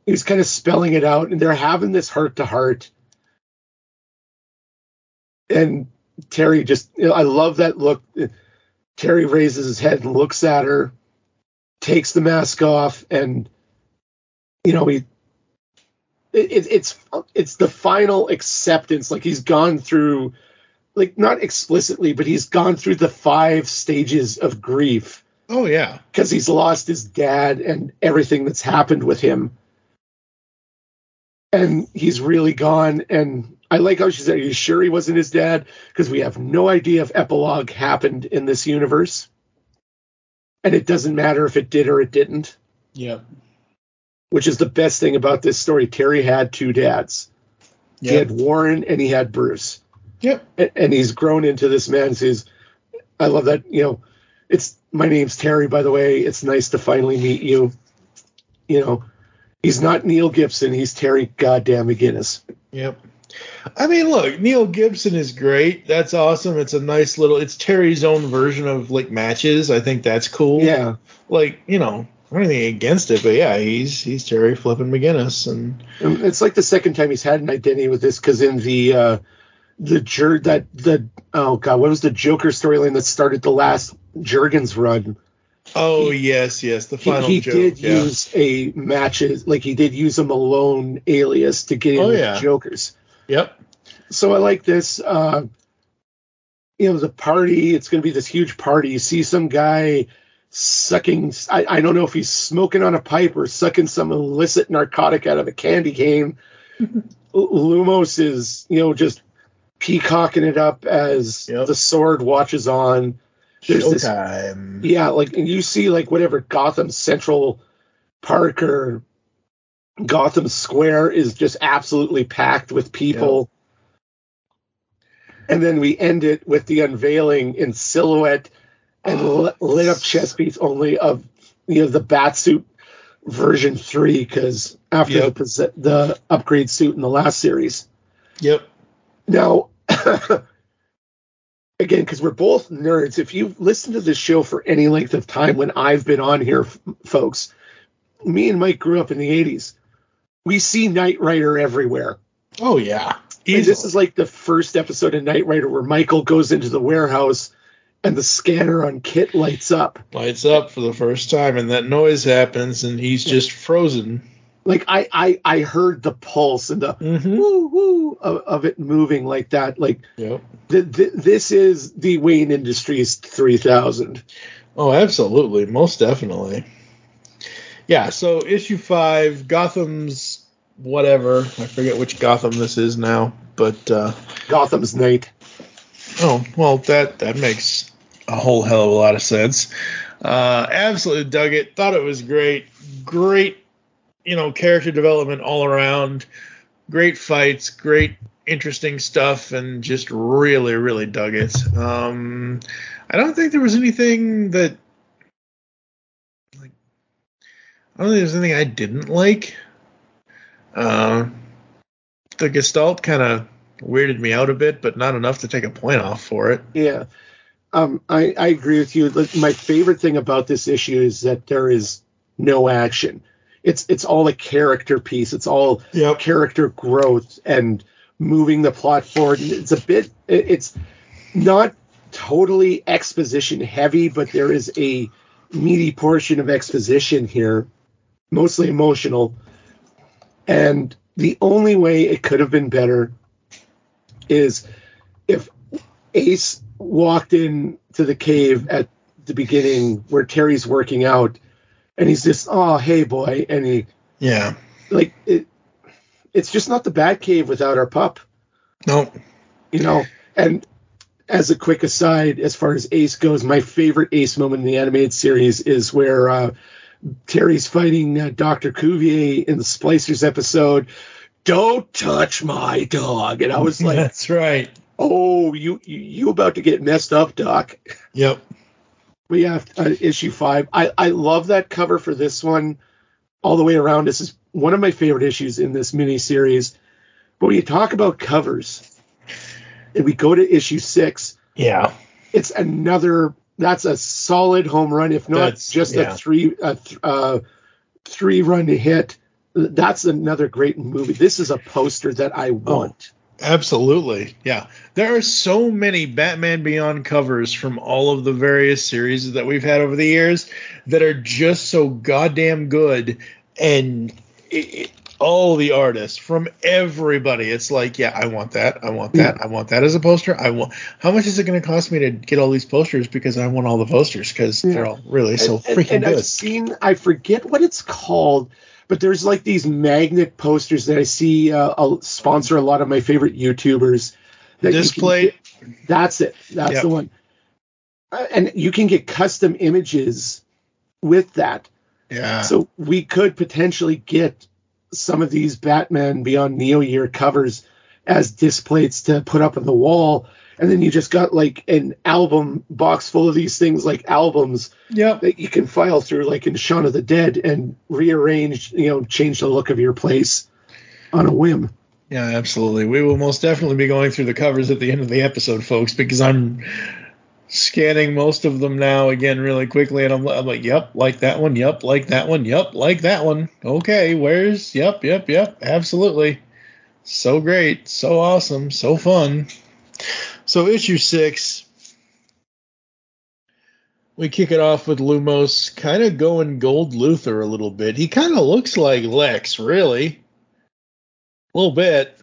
he's kind of spelling it out, and they're having this heart to heart. And Terry just, you know, I love that look. Terry raises his head and looks at her, takes the mask off, and you know he. It, it, it's it's the final acceptance. Like he's gone through, like not explicitly, but he's gone through the five stages of grief Oh yeah. because he's lost his dad and everything that's happened with him. And he's really gone. And I like how she said, Are you sure he wasn't his dad? Because we have no idea if epilogue happened in this universe. And it doesn't matter if it did or it didn't, Yep. Which is the best thing about this story. Terry had two dads. He had Warren and he had Bruce. Yep. and, and he's grown into this man says, I love that, you know, it's my name's Terry, by the way. It's nice to finally meet you. You know, he's not Neil Gibson, he's Terry goddamn McGinnis. Yep. I mean, look, Neil Gibson is great. That's awesome. It's a nice little. It's Terry's own version of like matches. I think that's cool. Yeah. Like you know, anything against it, but yeah, he's he's Terry flipping McGinnis, and And It's like the second time he's had an identity with this because in the uh the jur that the oh god, what was the Joker storyline that started the last Jurgens run? oh yes, yes, the final he joke. did yeah. use a matches like he did use a Malone alias to get in Oh, yeah. Jokers. Yep. so I like this. Uh, you know, the party. It's going to be this huge party. You see some guy sucking. I, I don't know if he's smoking on a pipe or sucking some illicit narcotic out of a candy cane. Lumos is, you know, just peacocking it up as Yep. the sword watches on. There's this Showtime. yeah, like and you see like whatever Gotham Central Park or Gotham Square is just absolutely packed with people. And then we end it with the unveiling in silhouette and li- lit up chess piece only of you know the bat suit version three because after Yep. the the upgrade suit in the last series. Yep. Now, again, because we're both nerds, if you've listened to this show for any length of time when I've been on here, f- folks, me and Mike grew up in the 80s. We see Knight Rider everywhere. Oh yeah. And this is like the first episode of Knight Rider where Michael goes into the warehouse and the scanner on KITT lights up. lights up for the first time, and that noise happens, and he's just frozen. Like I, I, I heard the pulse and the Mm-hmm. woo woo of, of it moving like that. Like Yep. th- th- this is the Wayne Industries 3000. Oh, absolutely, most definitely. Yeah. So issue five, Gotham's whatever. I forget which Gotham this is now, but uh, Gotham's Night. oh well, that that makes a whole hell of a lot of sense. Uh, absolutely dug it. Thought it was great. Great, you know, character development all around. Great fights. Great, interesting stuff, and just really, really dug it. Um, I don't think there was anything that like. I don't think there's anything I didn't like. Uh, the Gestalt kind of weirded me out a bit, but not enough to take a point off for it. Yeah. Um, I, I agree with you. My favorite thing about this issue is that there is no action. It's it's all a character piece. It's all Yep. character growth and moving the plot forward. It's a bit. It's not totally exposition heavy, but there is a meaty portion of exposition here, mostly emotional. And the only way it could have been better is if Ace walked in to the cave at the beginning where Terry's working out, and he's just, oh, hey, boy. And he, Yeah. like, it, it's just not the Batcave without our pup. No. You know, and as a quick aside, as far as Ace goes, my favorite Ace moment in the animated series is where uh, Terry's fighting uh, Dr. Cuvier in the Splicers episode. Don't touch my dog. And I was like, That's right. Oh, you, you, you about to get messed up, Doc. Yep. We have uh, issue five. I, I love that cover for this one all the way around. This is one of my favorite issues in this mini series. But when you talk about covers, and we go to issue six, Yeah. it's another. That's a solid home run, if not That's- just yeah. a three a th- uh, three run to hit. That's another great movie. This is a poster that I want. Absolutely. Yeah. There are so many Batman Beyond covers from all of the various series that we've had over the years that are just so goddamn good. And it, it, all the artists from everybody, it's like, yeah, I want that. I want that. I want that as a poster. I want. How much is it going to cost me to get all these posters? Because I want all the posters because they're all really so and, freaking and good. I've seen, I forget what it's called, but there's like these magnet posters that I see uh, sponsor a lot of my favorite YouTubers. that you can Display. That's it. That's Yep. the one. Uh, and you can get custom images with that. Yeah. So we could potentially get some of these Batman Beyond Neo Year covers as displays to put up on the wall. And then you just got like an album box full of these things, like albums Yep. that you can file through, like in Shaun of the Dead, and rearrange, you know, change the look of your place on a whim. Yeah, absolutely. We will most definitely be going through the covers at the end of the episode, folks, because I'm scanning most of them now again really quickly, and I'm, I'm like, yep, like that one, yep, like that one, yep, like that one. Okay, where's, yep, yep, yep, absolutely. So great, so awesome, so fun. So, issue six, we kick it off with Lumos kind of going gold Luthor a little bit. He kind of looks like Lex, really. A little bit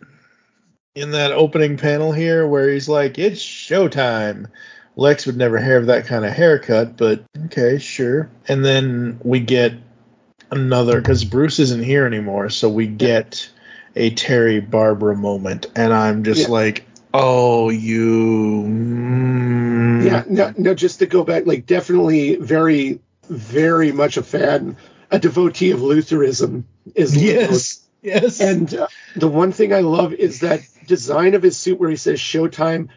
in that opening panel here where he's like, "It's showtime." Lex would never have that kind of haircut, but okay, sure. And then we get another because Bruce isn't here anymore, so we get a Terry Barbara moment, and I'm just Yeah. like, "Oh, you." mm." Yeah, no, no, just to go back, like definitely very, very much a fan, a devotee of Lutheranism is. Yes. Yes. And uh, the one thing I love is that design of his suit where he says Showtime.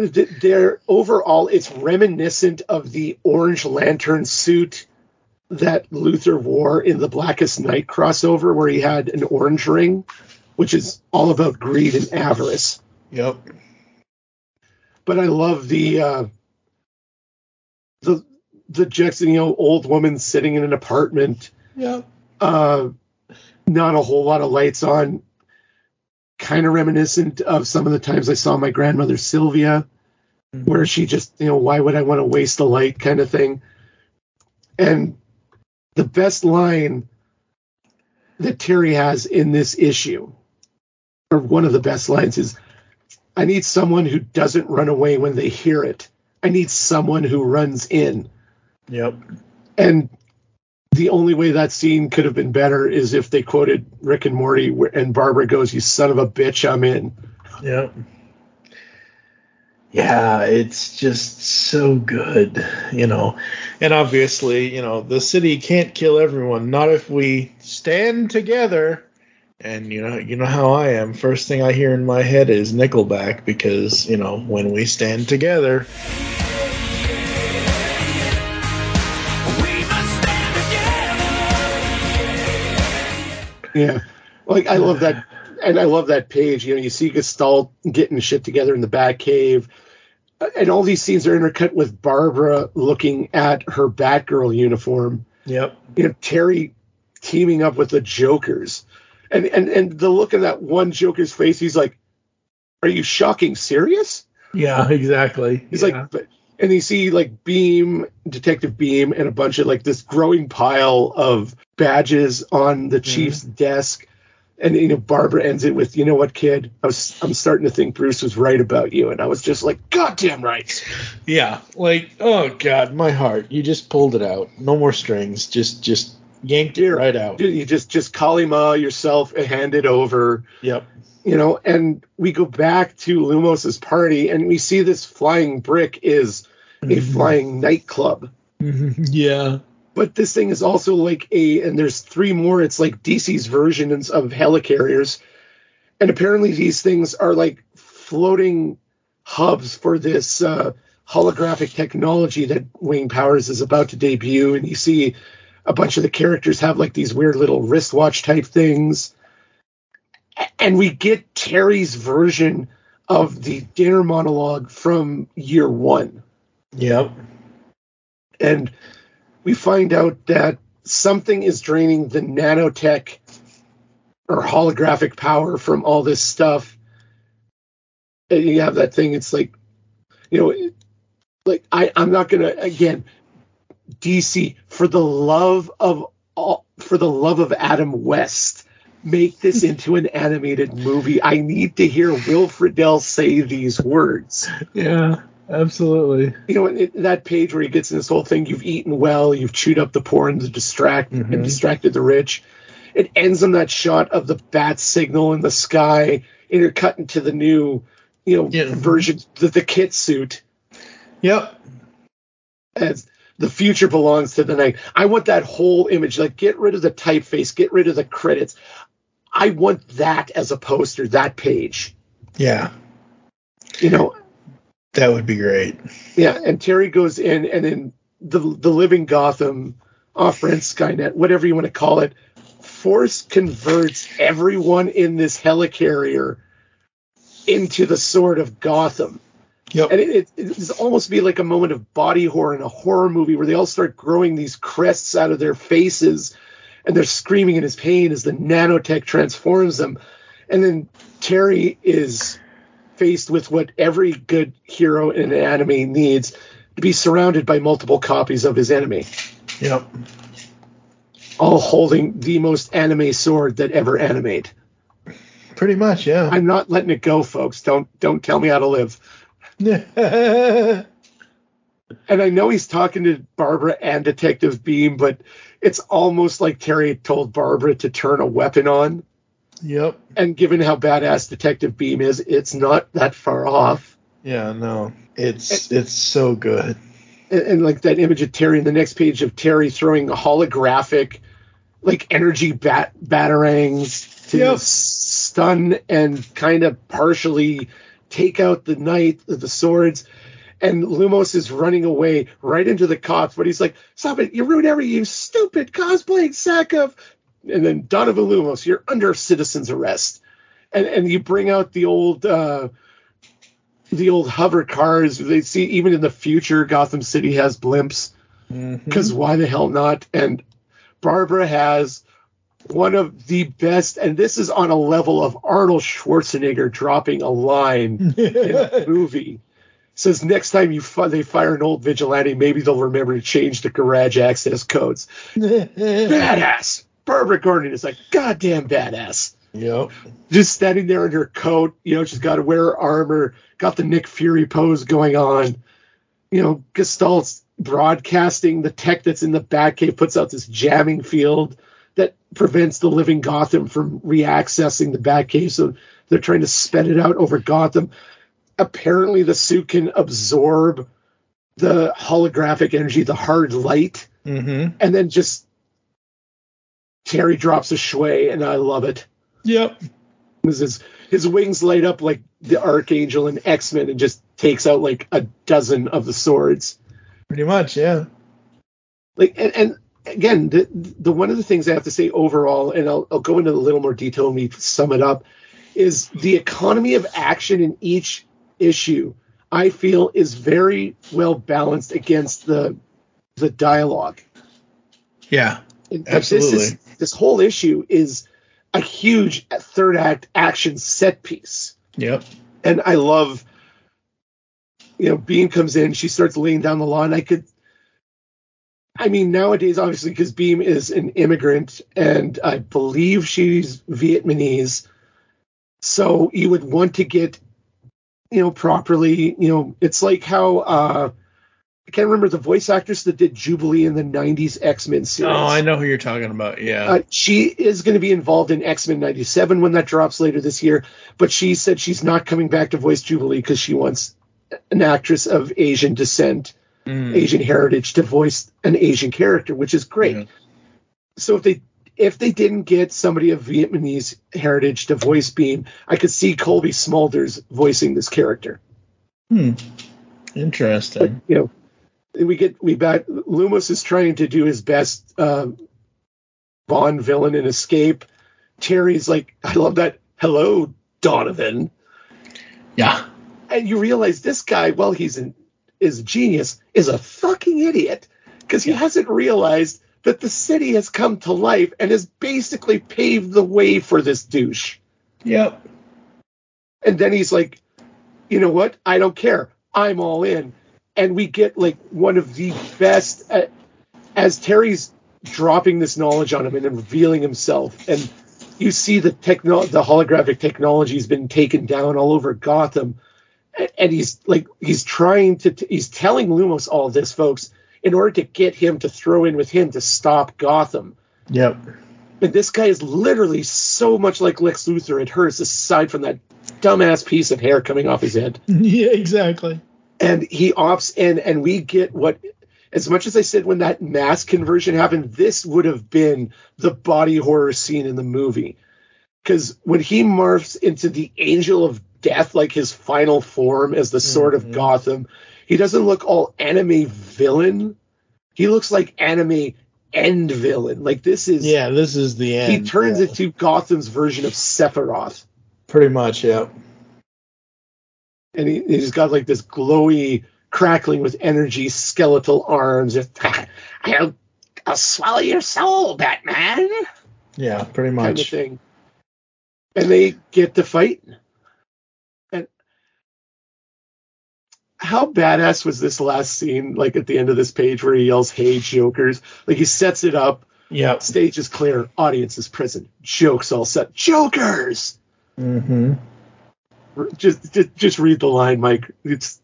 th- They're overall, it's reminiscent of the Orange Lantern suit that Luthor wore in the Blackest Night crossover, where he had an orange ring, which is all about greed and avarice. Yep. But I love the uh, the the Jackson, you know, old woman sitting in an apartment Yep. uh, not a whole lot of lights on. Kind of reminiscent of some of the times I saw my grandmother Sylvia, where she just, you know, why would I want to waste the light kind of thing. And the best line that Terry has in this issue, or one of the best lines, is I need someone who doesn't run away when they hear it. I need someone who runs in. Yep. And the only way that scene could have been better is if they quoted Rick and Morty, and Barbara goes, "You son of a bitch, I'm in." Yep. Yeah, it's just so good, you know. And obviously, you know, the city can't kill everyone, not if we stand together. And you know, you know how I am. First thing I hear in my head is Nickelback because, you know, when we stand together. Yeah, like I love that, and I love that page. You know, you see Gestalt getting shit together in the Batcave, and all these scenes are intercut with Barbara looking at her Batgirl uniform. Yep. You know, Terry teaming up with the Jokers, and and and the look in that one Joker's face. He's like, "Are you shocking serious?" Yeah, exactly. He's Yeah. like, but, and you see like Beam, Detective Beam, and a bunch of like this growing pile of badges on the mm-hmm. chief's desk. And you know, Barbara ends it with, "You know what, kid? I was, I'm starting to think Bruce was right about you." And I was just like, "Goddamn right!" Yeah, like oh god, my heart. You just pulled it out. No more strings. Just just yanked it right out. You just just Kali Ma yourself and hand it over. Yep. You know, and we go back to Lumos's party and we see this flying brick is a Mhm. flying nightclub. yeah. But this thing is also like a and there's three more, it's like DC's versions of helicarriers. And apparently these things are like floating hubs for this uh, holographic technology that Wing Powers is about to debut. And you see a bunch of the characters have like these weird little wristwatch type things. And we get Terry's version of the dinner monologue from year one. Yep. And we find out that something is draining the nanotech or holographic power from all this stuff. And you have that thing, it's like, you know, like I, I'm not gonna again, DC for the love of all for the love of Adam West, make this into an animated movie. I need to hear Will Friedle say these words Yeah. Absolutely. you know, it, that page where he gets in this whole thing, you've eaten well, you've chewed up the poor and the distract Mhm. and distracted the rich. It ends on that shot of the bat signal in the sky, intercut into the new, you know, Yeah. version, the, the kit suit Yep. as the future belongs to the night. I want that whole image, like get rid of the typeface, get rid of the credits. I want that as a poster, that page. Yeah. You know, That would be great. Yeah, and Terry goes in, and then the the living Gotham, off-brand Skynet, whatever you want to call it, force converts everyone in this helicarrier into the sword of Gotham. Yep. And it, it, it's almost be like a moment of body horror in a horror movie where they all start growing these crests out of their faces and they're screaming in his pain as the nanotech transforms them. And then Terry is faced with what every good hero in an anime needs to be surrounded by multiple copies of his enemy, Yep. all holding the most anime sword that ever animate. Pretty much, yeah. I'm not letting it go, folks. Don't don't tell me how to live. And I know he's talking to Barbara and Detective Beam, but it's almost like Terry told Barbara to turn a weapon on. Yep. And given how badass Detective Beam is, it's not that far off. Yeah, no. It's it's so good. And, and like that image of Terry in the next page of Terry throwing a holographic, like energy bat batarangs to Yep. stun and kind of partially take out the knight, of the swords. And Lumos is running away right into the cops, but he's like, "Stop it! You ruined everything, you stupid cosplaying sack of." And then Donovan Lumos, you're under citizen's arrest, and and you bring out the old uh, the old hover cars. They see even in the future, Gotham City has blimps because why the hell not? And Barbara has one of the best, and this is on a level of Arnold Schwarzenegger dropping a line in a movie. Says next time you fi- they fire an old vigilante, maybe they'll remember to change the garage access codes. Badass. Barbara Gordon is like goddamn badass. Yep. Just standing there in her coat, you know, she's got to wear her armor, got the Nick Fury pose going on. You know, Gestalt's broadcasting the tech that's in the Batcave puts out this jamming field that prevents the living Gotham from reaccessing the Batcave. So they're trying to sped it out over Gotham. Apparently, the suit can absorb the holographic energy, the hard light, Mm-hmm. and then just Terry drops a shway, and I love it. Yep. His, his, his wings light up like the Archangel and X Men and just takes out like a dozen of the swords. Pretty much, yeah. Like and, and again, the, the one of the things I have to say overall, and I'll, I'll go into a little more detail when we sum it up, is the economy of action in each issue. I feel is very well balanced against the the dialogue. Yeah. And Absolutely. This, is, this whole issue is a huge third act action set piece. Yep. and I love, you know, Beam comes in, she starts laying down the law, and I could, I mean, nowadays, obviously, because Beam is an immigrant, and I believe she's Vietnamese, so you would want to get, you know, properly, you know, it's like how uh, I can't remember the voice actress that did Jubilee in the '90s X Men series. Oh, I know who you're talking about. Yeah. Uh, she is going to be involved in X Men '97 when that drops later this year, but she said she's not coming back to voice Jubilee because she wants an actress of Asian descent, Mm. Asian heritage to voice an Asian character, which is great. Yeah. So if they if they didn't get somebody of Vietnamese heritage to voice Beam, I could see Cobie Smulders voicing this character. Hmm. But Interesting. you know, we get we back. Lumos is trying to do his best um, Bond villain and escape. Terry's like, I love that. Hello, Donovan. Yeah. And you realize this guy, well, he's an, is a genius, is a fucking idiot because he hasn't realized that the city has come to life and has basically paved the way for this douche. Yep. And then he's like, you know what? I don't care. I'm all in. And we get like one of the best uh, as Terry's dropping this knowledge on him and revealing himself. And you see the techno the holographic technology has been taken down all over Gotham. And he's like he's trying to he's telling Lumos all this, folks, in order to get him to throw in with him to stop Gotham. Yep. And this guy is literally so much like Lex Luthor at hers, aside from that dumbass piece of hair coming off his head. Yeah, exactly. And he opts in, and we get what, as much as I said when that mass conversion happened, this would have been the body horror scene in the movie. Because when he morphs into the Angel of Death, like his final form as the Sword of mm-hmm. Gotham, he doesn't look all anime villain. He looks like anime end villain. Like this is Yeah, this is the end. he turns yeah. into Gotham's version of Sephiroth. pretty much. Yep. And he, he's got like this glowy, crackling with energy, skeletal arms. Just, I'll, I'll swallow your soul, Batman, Yeah, pretty much. kind of thing. And they get to fight. And how badass was this last scene? Like at the end of this page where he yells, "Hey, Jokers!" Like he sets it up. Yep. Stage is clear. Audience is present. Jokes all set. Jokers. Mm-hmm. Just, just, just read the line, Mike. It's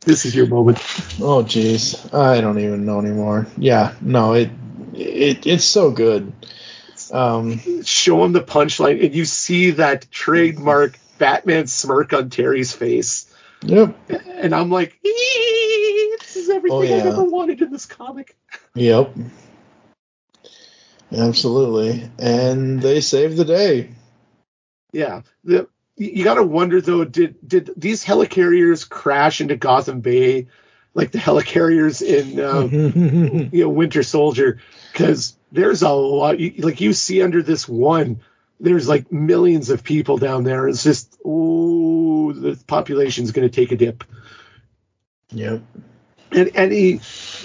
this is your moment. Oh, jeez. I don't even know anymore. Yeah. No. It. It. It's so good. Um. Show him the punchline, and you see that trademark Batman smirk on Terry's face. Yep. And I'm like, this is everything Oh, I've ever wanted in this comic. Yep. Absolutely. And they saved the day. Yeah. The, you got to wonder though, did did these helicarriers crash into Gotham Bay like the helicarriers in um, you know Winter Soldier? Because there's a lot. you- Like you see under this one, there's like millions of people down there. It's just ooh, the population's going to take a dip. Yep. and and he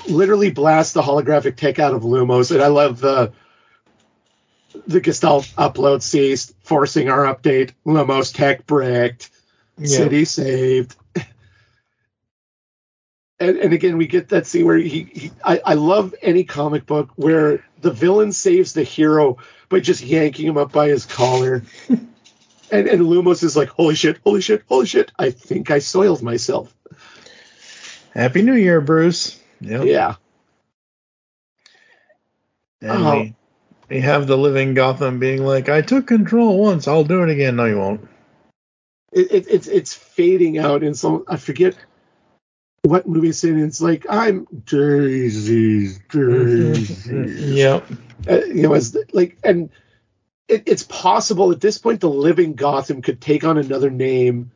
literally blasts the holographic tech out of Lumos, and I love the the Gestalt upload ceased, forcing our update. Lumos tech bricked, Yep. city saved. And, and again, we get that scene where he, he I, I love any comic book where the villain saves the hero by just yanking him up by his collar. and, and Lumos is like, holy shit, holy shit, holy shit, I think I soiled myself. Happy New Year, Bruce. Yep. Yeah. And Oh. we, uh-huh. We have the living Gotham being like, I took control once, I'll do it again. No, you won't. it, it, it's it's fading out in some I forget what movie it's in. It's like I'm Daisy, Daisy. Yep. uh, you know, as like, and it, it's possible at this point the living Gotham could take on another name,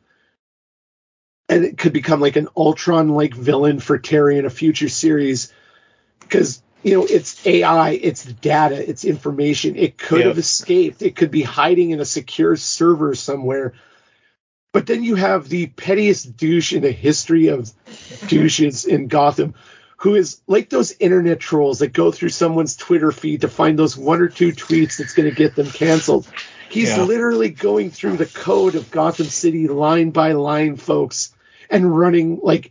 and it could become like an Ultron-like villain for Terry in a future series, because you know it's AI, it's data, it's information. It could Yep. have escaped. It could be hiding in a secure server somewhere. But then you have the pettiest douche in the history of douches in Gotham, who is like those internet trolls that go through someone's Twitter feed to find those one or two tweets that's going to get them canceled. He's Yeah. literally going through the code of Gotham City line by line, folks, and running like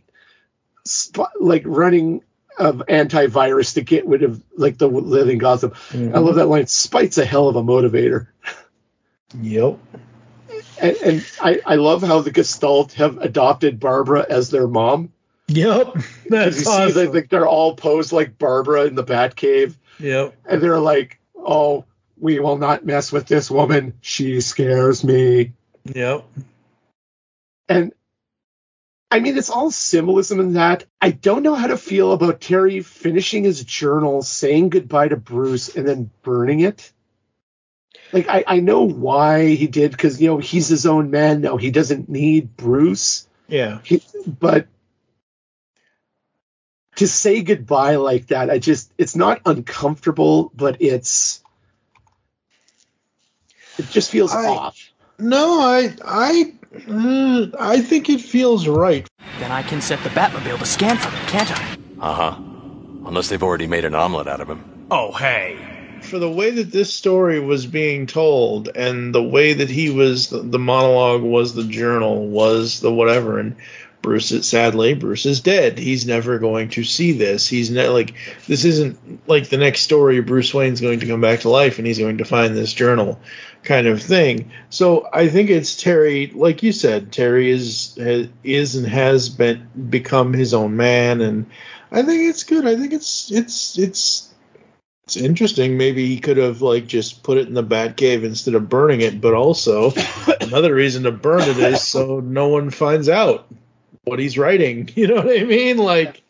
sp- like running of antivirus to get rid of like the living Gotham. Mm-hmm. I love that line. Spite's a hell of a motivator. Yep. And, and I, I love how the Gestalt have adopted Barbara as their mom. Yep, that's you awesome. see like they're all posed like Barbara in the Batcave, yep. and they're like, "Oh, we will not mess with this woman. She scares me." Yep. And I mean, it's all symbolism in that. I don't know how to feel about Terry finishing his journal, saying goodbye to Bruce, and then burning it. Like, I, I know why he did, because, you know, he's his own man No, He doesn't need Bruce. Yeah. He, but to say goodbye like that, I just, it's not uncomfortable, but it's, it just feels I- off. No, I I uh, I think it feels right. Then I can set the Batmobile to scan for them, can't I? Uh huh. Unless they've already made an omelet out of him. Oh, hey. For the way that this story was being told, and the way that he was, the, the monologue was the journal, was the whatever, and Bruce, is, sadly, Bruce is dead. He's never going to see this. He's not like this isn't like the next story. Bruce Wayne's going to come back to life, and he's going to find this journal, kind of thing. So I think it's Terry, like you said, Terry is is and has been become his own man, and I think it's good. I think it's it's it's it's interesting. Maybe he could have like just put it in the Batcave instead of burning it. But also, another reason to burn it is so no one finds out what he's writing. You know what I mean? Like,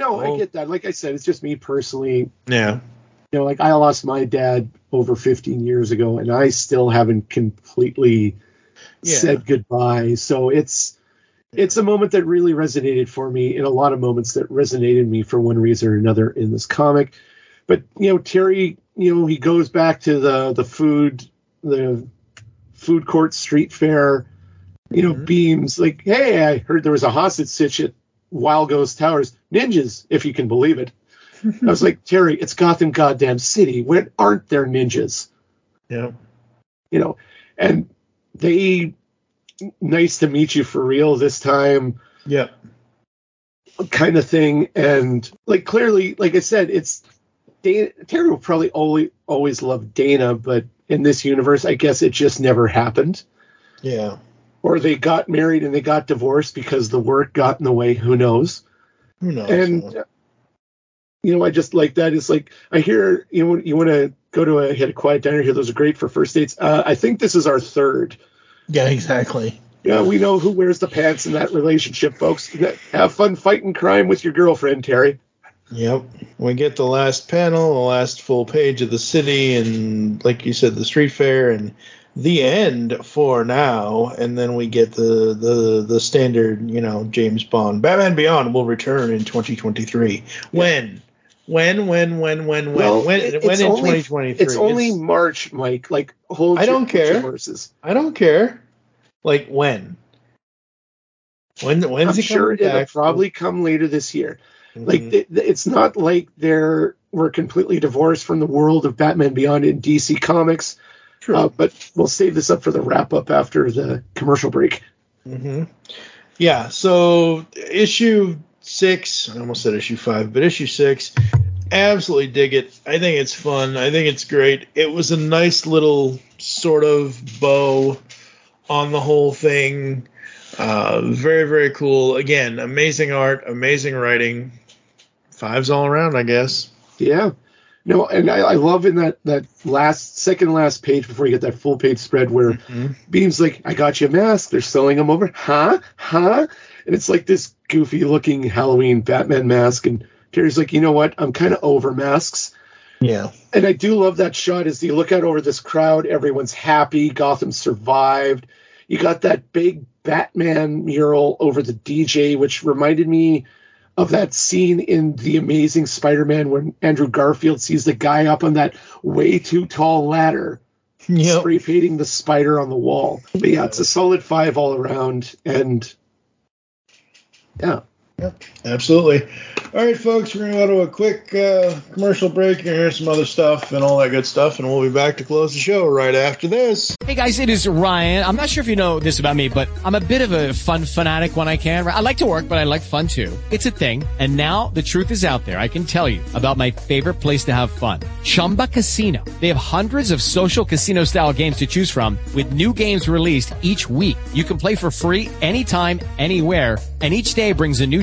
No, I get that. Like I said, it's just me personally. yeah, You know, like I lost my dad over 15 years ago, and I still haven't completely Yeah. said goodbye. So it's it's a moment that really resonated for me and a lot of moments that resonated me for one reason or another in this comic. But you know, Terry, you know, he goes back to the the food the food court street fair, you know, mm-hmm. beams like, hey, I heard there was a hostage at Wild Ghost Towers. Ninjas, if you can believe it. I was like, Terry, it's Gotham goddamn city. Where aren't there ninjas? yeah, You know, and they nice to meet you for real this time yeah, kind of thing. And like clearly, like I said, it's Dana, Terry will probably always always love Dana, but in this universe, I guess it just never happened. yeah. Or they got married and they got divorced because the work got in the way. Who knows? Who knows? and you know, I just like that. It's like I hear you know you want to go to a hit a quiet diner here. Those are great for first dates. Uh, I think this is our third. yeah, exactly. Yeah, we know who wears the pants in that relationship, folks. Have fun fighting crime with your girlfriend, Terry. Yep. We get the last panel, the last full page of the city, and like you said, the street fair, and the end for now. And then we get the the the standard, you know, James Bond. Batman Beyond will return in 2023. When? When? When? When? When? When? Well, when? it- when it's in only- 2023? It's only March, Mike. Like hold. I your- don't care. horses. I don't care. Like when? When? When's I'm he sure it'll back? probably come later this year. Like Mhm. th- th- it's not like they're we're completely divorced from the world of Batman Beyond in DC Comics. True. Uh, but we'll save this up for the wrap up after the commercial break. hmm Yeah. So issue six, I almost said issue five, but issue six, absolutely dig it. I think it's fun. I think it's great. It was a nice little sort of bow on the whole thing. Uh, very very cool. Again, amazing art, amazing writing. Fives all around, I guess. Yeah. No, and I, I love in that that last second last page before you get that full page spread where Mm-hmm. Beam's like, "I got you a mask. They're selling them over, huh? Huh?" And it's like this goofy looking Halloween Batman mask, and Terry's like, "You know what? I'm kind of over masks." Yeah. And I do love that shot as you look out over this crowd. Everyone's happy. Gotham survived. You got that big Batman mural over the DJ, which reminded me of that scene in The Amazing Spider Man when Andrew Garfield sees the guy up on that way too tall ladder, Yep. spray painting the spider on the wall. But yeah, it's a solid five all around. And yeah. Yep, absolutely. All right, folks, we're going to go to a quick uh, commercial break and hear some other stuff and all that good stuff, and we'll be back to close the show right after this. Hey guys, it is Ryan. I'm not sure if you know this about me, but I'm a bit of a fun fanatic when I can. I like to work, but I like fun too. It's a thing. And now the truth is out there. I can tell you about my favorite place to have fun. Chumba Casino. They have hundreds of social casino style games to choose from with new games released each week. You can play for free anytime, anywhere And each day brings a new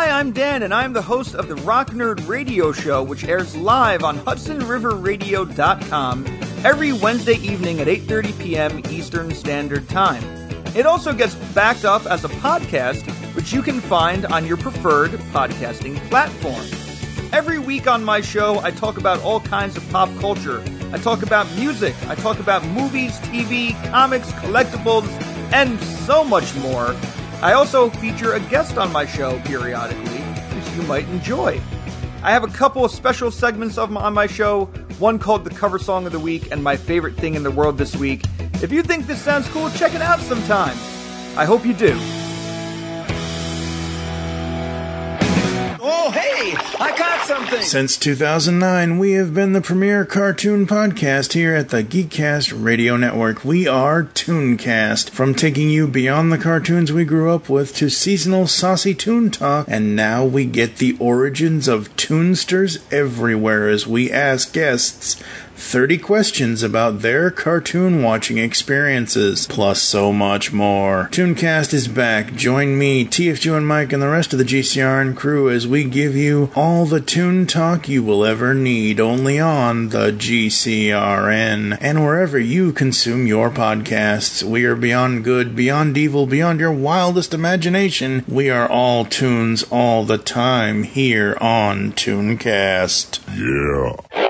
Hi, I'm Dan, and I'm the host of the Rock Nerd Radio Show, which airs live on HudsonRiverRadio.com every Wednesday evening at 8:30 p.m. Eastern Standard Time. It also gets backed up as a podcast, which you can find on your preferred podcasting platform. Every week on my show, I talk about all kinds of pop culture. I talk about music, I talk about movies, TV, comics, collectibles, and so much more. I also feature a guest on my show periodically, which you might enjoy. I have a couple of special segments of on my show, one called the cover song of the week and my favorite thing in the world this week. If you think this sounds cool, check it out sometime. I hope you do. I got something. Since 2009, we have been the premier cartoon podcast here at the Geekcast Radio Network. We are Tooncast. From taking you beyond the cartoons we grew up with to seasonal saucy toon talk, and now we get the origins of Toonsters everywhere as we ask guests 30 questions about their cartoon watching experiences, plus so much more. Tooncast is back. Join me, TFG1Mike, and the rest of the GCRN crew as we give you all the toon talk you will ever need only on the GCRN and wherever you consume your podcasts. We are beyond good, beyond evil, beyond your wildest imagination. We are all tunes all the time here on Tooncast. Yeah.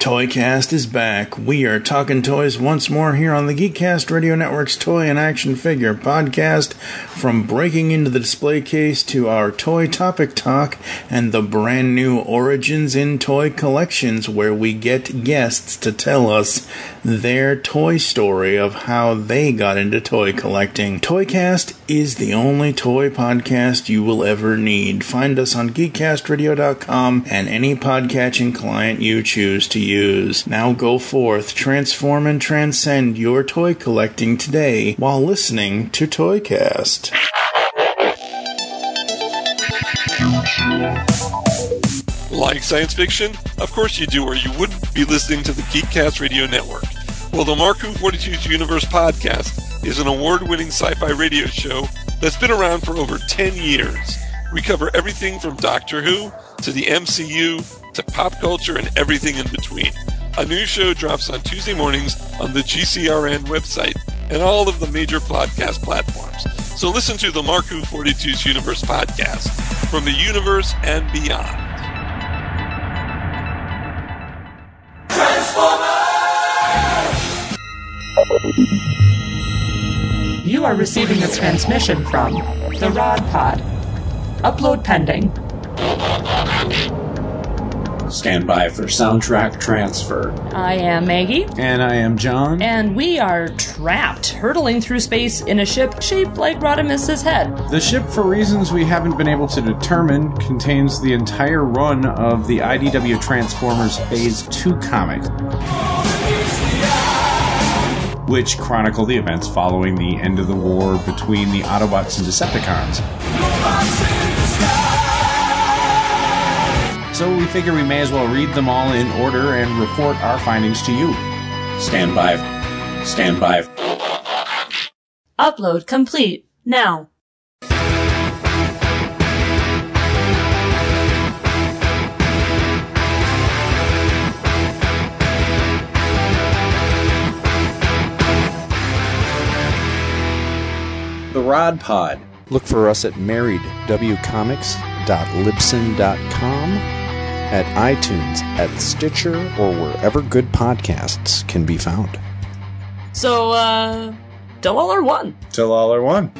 Toycast is back. We are talking toys once more here on the Geekcast Radio Network's Toy and Action Figure podcast. From breaking into the display case to our toy topic talk and the brand new Origins in Toy collections, where we get guests to tell us their toy story of how they got into toy collecting. Toycast is the only toy podcast you will ever need. Find us on geekcastradio.com and any podcatching client you choose to use. Now go forth, transform and transcend your toy collecting today while listening to Toycast. Like science fiction? Of course you do, or you wouldn't be listening to the Geekcast Radio Network. Well, the Mark 42's Universe podcast is an award winning sci fi radio show that's been around for over 10 years. We cover everything from Doctor Who to the MCU to pop culture and everything in between. A new show drops on Tuesday mornings on the GCRN website and all of the major podcast platforms. So listen to the Mark 42's Universe podcast from the universe and beyond. You are receiving a transmission from the Rod Pod. Upload pending. Stand by for soundtrack transfer. I am Maggie. And I am John. And we are trapped, hurtling through space in a ship shaped like Rodimus's head. The ship, for reasons we haven't been able to determine, contains the entire run of the IDW Transformers Phase 2 comic, which chronicle the events following the end of the war between the Autobots and Decepticons. So we figure we may as well read them all in order and report our findings to you. Stand by. Stand by. Upload complete. Now. The Rod Pod. Look for us at marriedwcomics.libsyn.com, at iTunes, at Stitcher, or wherever good podcasts can be found. So, uh, till all are one. Till all are one.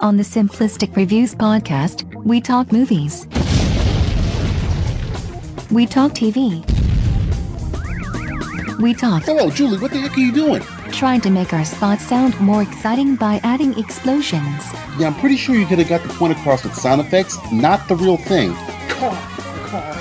On the Simplistic Reviews podcast, we talk movies. We talk TV. We talk. Hello, Julie, what the heck are you doing? Trying to make our spot sound more exciting by adding explosions. Yeah, I'm pretty sure you could have got the point across with sound effects, not the real thing. Car, car.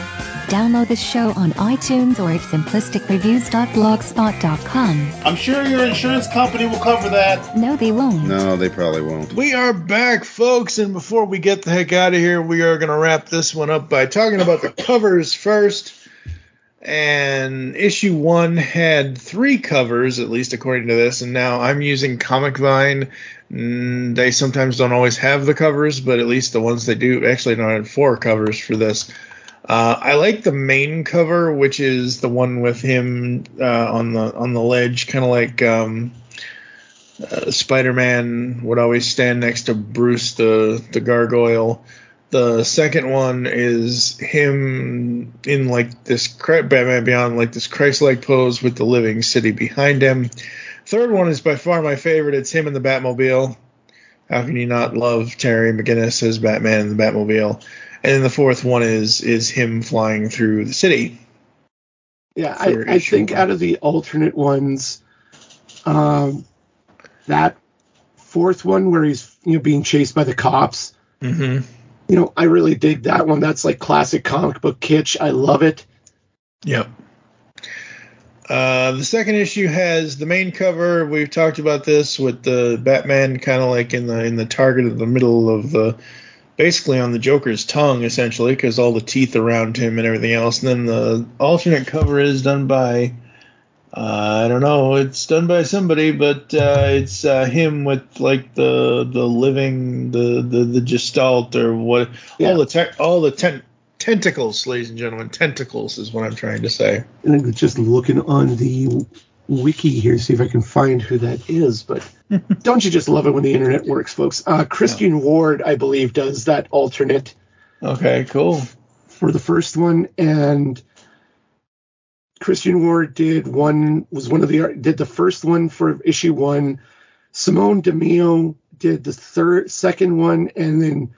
Download the show on iTunes or at simplisticreviews.blogspot.com. I'm sure your insurance company will cover that. No, they won't. No, they probably won't. We are back, folks, and before we get the heck out of here, we are going to wrap this one up by talking about the covers first. And issue one had three covers, at least according to this, and now I'm using Comic Vine. Mm, They sometimes don't always have the covers, but at least the ones they do actually don't have four covers for this. Uh, I like the main cover, which is the one with him uh, on the on the ledge, kind of like um, uh, Spider-Man would always stand next to Bruce the the gargoyle. The second one is him in like this Batman Beyond, like this Christ-like pose with the living city behind him. Third one is by far my favorite. It's him in the Batmobile. How can you not love Terry McGinnis as Batman in the Batmobile? And then the fourth one is is him flying through the city. Yeah, I, I think one. out of the alternate ones, um, that fourth one where he's you know being chased by the cops, Mm-hmm. You know, I really dig that one. That's like classic comic book kitsch. I love it. Yep. Uh, the second issue has the main cover. We've talked about this with the Batman kind of like in the in the target of the middle of the, basically on the Joker's tongue essentially, because all the teeth around him and everything else. And then the alternate cover is done by, uh, I don't know, it's done by somebody, but uh, it's uh, him with like the the living the the the gestalt or what all the te- all the ten- tentacles, ladies and gentlemen, tentacles is what I'm trying to say. And I'm just looking on the wiki here, to see if I can find who that is. But don't you just love it when the internet works, folks? Uh, Christian Ward, I believe, does that alternate. Okay, cool. For the first one, and Christian Ward did one was one of the art- did the first one for issue one. Simone Di Meo did the third second one, and then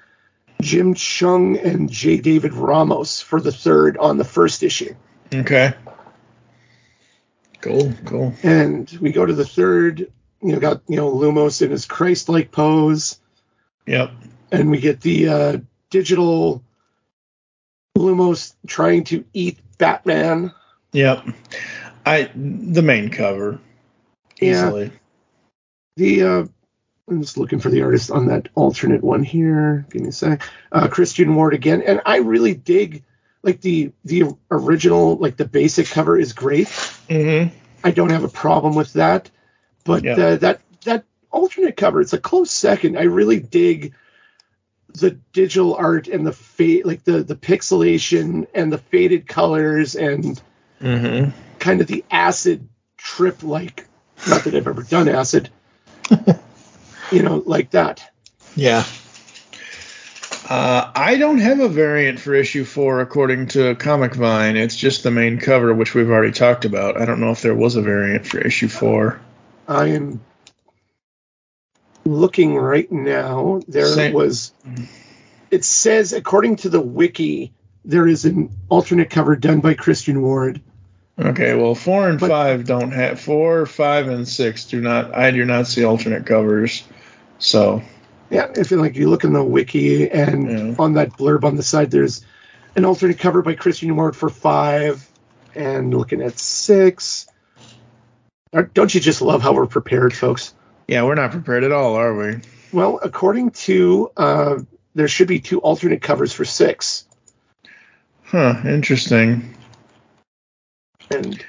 Jim Cheung and J. David Ramos for the third on the first issue. Okay. Cool, cool. And we go to the third, you know, got you know Lumos in his Christ-like pose, Yep. and we get the uh, digital Lumos trying to eat Batman. Yep. I the main cover. Yeah. Easily. The uh, I'm just looking for the artist on that alternate one here. Give me a sec. Uh, Christian Ward again, and I really dig like the the original, like the basic cover is great. Mm-hmm. I don't have a problem with that, but Yeah. uh, that that alternate cover, it's a close second. I really dig the digital art and the fade, like the the pixelation and the faded colors and Mm-hmm. kind of the acid trip like. Not that I've ever done acid. you know, like that. Yeah. Uh, I don't have a variant for issue four according to Comic Vine. It's just the main cover, which we've already talked about. I don't know if there was a variant for issue four. I am looking right now. There Same. was. It says, according to the wiki, there is an alternate cover done by Christian Ward. Okay, well, four and five don't have four, five, and six do not. I do not see alternate covers. So Yeah, if you like, you look in the wiki, and on that blurb on the side, there's an alternate cover by Christian Ward for five, and looking at six. Don't you just love how we're prepared, folks? yeah, we're not prepared at all, are we? Well, according to uh, there should be two alternate covers for six, Huh? Interesting. And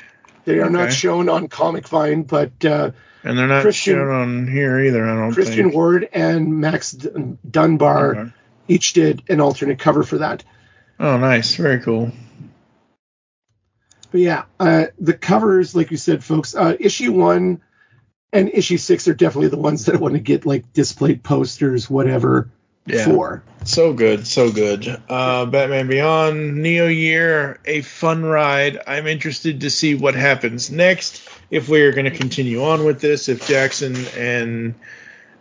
they are not shown on Comic Vine, but uh, And they're not Christian- shown on here either. I don't Christian think. Ward and Max Dunbar each did an alternate cover for that. Oh, nice. Very cool. But yeah, uh, the covers, like you said, folks, uh, issue one, and issue six are definitely the ones that I want to get like displayed posters, whatever. Yeah. For So good, so good. Uh, Batman Beyond, Neo Year, a fun ride. I'm interested to see what happens next. If we are going to continue on with this, if Jackson and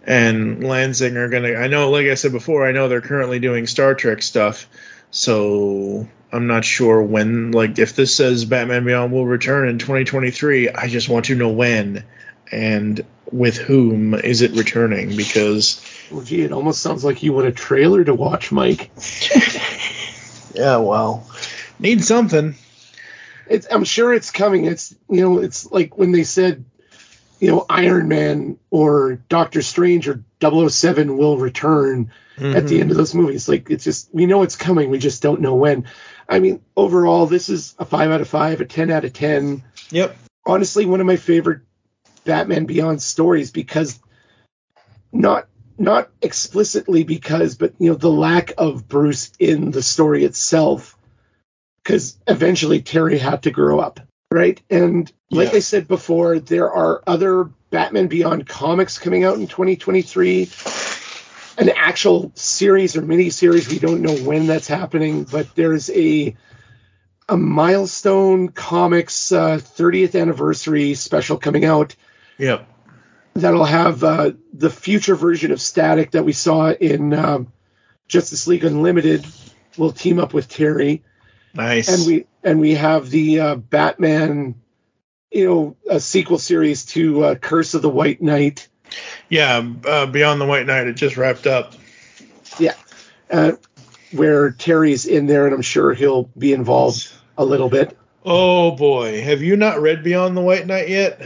and Lanzing are going to, I know, like I said before, I know they're currently doing Star Trek stuff, so I'm not sure when. Like, if this says Batman Beyond will return in 2023, I just want to know when and with whom is it returning because. Well, gee, it almost sounds like you want a trailer to watch, Mike. Yeah, well, need something. It's, I'm sure it's coming. It's you know, it's like when they said, you know, Iron Man or Doctor Strange or 007 will return at the Mhm. end of those movies. Like it's just we know it's coming, we just don't know when. I mean, overall, this is a five out of five, a ten out of ten. Yep. Honestly, one of my favorite Batman Beyond stories because not not explicitly because, but you know, the lack of Bruce in the story itself. Because eventually Terry had to grow up, right? And like Yeah. I said before, there are other Batman Beyond comics coming out in 2023 an actual series or mini series. We don't know when that's happening, but there's a a milestone comics uh, 30th anniversary special coming out Yep. That'll have uh, the future version of Static that we saw in um, Justice League Unlimited. Will team up with Terry, Nice. and we and we have the uh, Batman, you know, a sequel series to uh, Curse of the White Knight. yeah, uh, Beyond the White Knight, it just wrapped up. Yeah. Uh, where Terry's in there, and I'm sure he'll be involved a little bit. Oh boy, have you not read Beyond the White Knight yet?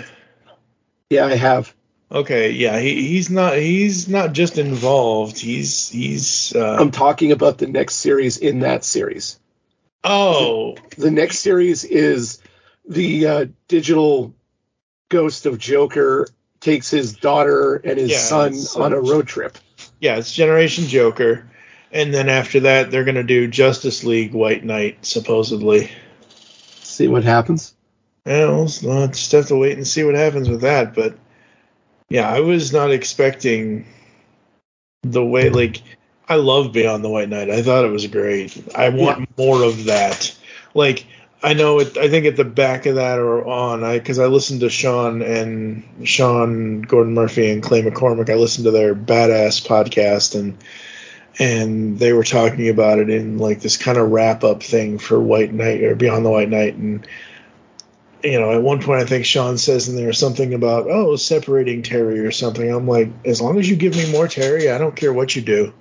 Yeah, I have. Okay, yeah, he, he's not he's not just involved. He's he's uh, I'm talking about the next series in that series. oh The next series is the uh, digital ghost of Joker takes his daughter and his Yeah, son on a road trip. yeah, it's Generation Joker, and then after that they're gonna do Justice League White Knight supposedly. See what happens. Yeah, we'll, we'll just have to wait and see what happens with that. But yeah, I was not expecting the way like I love Beyond the White Knight. I thought it was great. I want more of that. Like I know it. I think at the back of that or on I because I listened to Sean and Sean Gordon Murphy and Clay McCormack. I listened to their badass podcast and and they were talking about it in like this kind of wrap up thing for White Knight or Beyond the White Knight and you know, at one point I think Sean says in there something about oh separating Terry or something. I'm like, as long as you give me more Terry, I don't care what you do.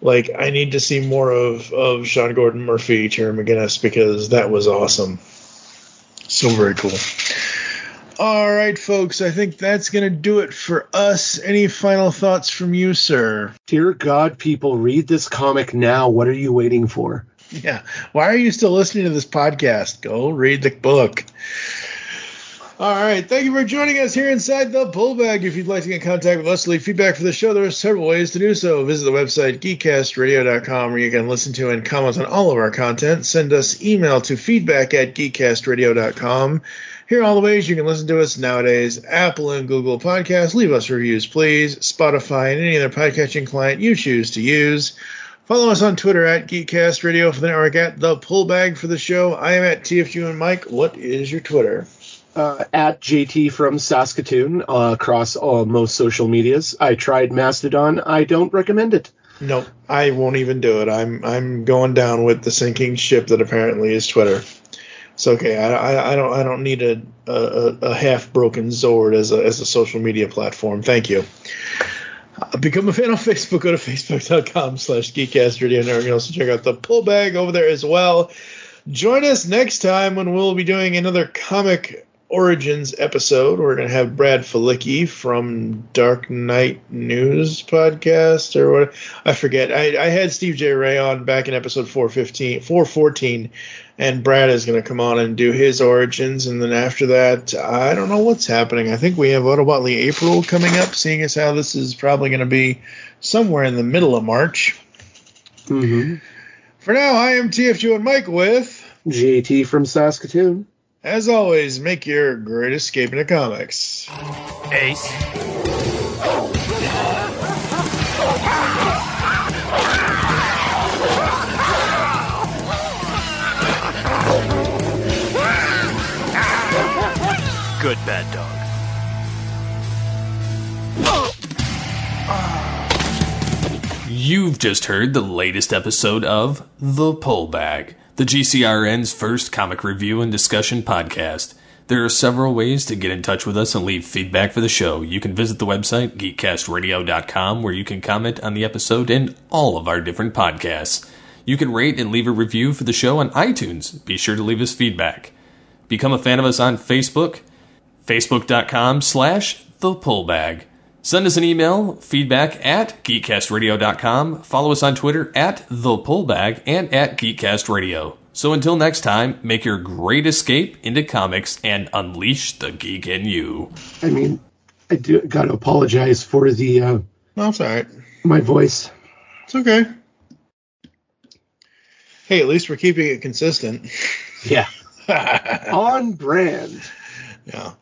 Like I need to see more of of Sean Gordon Murphy, Terry McGinnis because that was awesome. So very cool. All right, folks. I think that's gonna do it for us. Any final thoughts from you, sir? Dear God, people, read this comic now. What are you waiting for? Yeah. Why are you still listening to this podcast? Go read the book. All right. Thank you for joining us here inside the Pullbag. If you'd like to get in contact with us, leave feedback for the show. There are several ways to do so. Visit the website geekcastradio.com where you can listen to and comment on all of our content. Send us email to feedback at geekcastradio.com. Here are all the ways you can listen to us nowadays Apple and Google Podcasts. Leave us reviews, please. Spotify and any other podcatching client you choose to use. Follow us on Twitter at Geekcast Radio for the network at The Pullbag for the show. I am at TFU and Mike. What is your Twitter? Uh, at JT from Saskatoon uh, across all most social medias. I tried Mastodon. I don't recommend it. Nope, I won't even do it. I'm I'm going down with the sinking ship that apparently is Twitter. It's okay. I, I, I don't I don't need a, a, a half broken Zord as a as a social media platform. Thank you. Uh, become a fan on Facebook. Go to facebook.com slash geekcastradio. And you can also check out the pullbag over there as well. Join us next time when we'll be doing another comic origins episode. We're going to have Brad Falicki from Dark Knight News podcast or what I forget. I, I had Steve J. Ray on back in episode 415, 414, and Brad is going to come on and do his origins. And then after that, I don't know what's happening. I think we have Otto Watley April coming up, seeing as how this is probably going to be somewhere in the middle of March. Mm-hmm. For now, I am TFU and Mike with JT from Saskatoon. As always, make your great escape into comics. Ace. Good bad dog. You've just heard the latest episode of The Pull Bag, the GCRN's first comic review and discussion podcast. There are several ways to get in touch with us and leave feedback for the show. You can visit the website, geekcastradio.com, where you can comment on the episode and all of our different podcasts. You can rate and leave a review for the show on iTunes. Be sure to leave us feedback. Become a fan of us on Facebook, facebook.com slash the pullbag. Send us an email, feedback at geekcastradio.com. Follow us on Twitter at the pullbag and at geekcastradio. So until next time, make your great escape into comics and unleash the geek in you. I mean, I do got to apologize for the uh, No, it's all right. my voice. It's okay. Hey, at least we're keeping it consistent. Yeah. On brand. Yeah.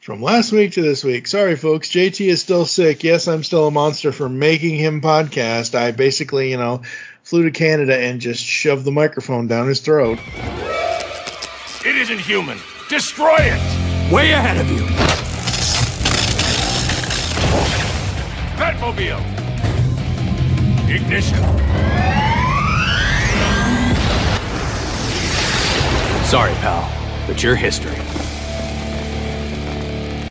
From last week to this week. Sorry, folks. JT is still sick. Yes, I'm still a monster for making him podcast. I basically, you know, flew to Canada and just shoved the microphone down his throat. It isn't human. Destroy it! Way ahead of you. Batmobile! Ignition! Sorry, pal, but you're history.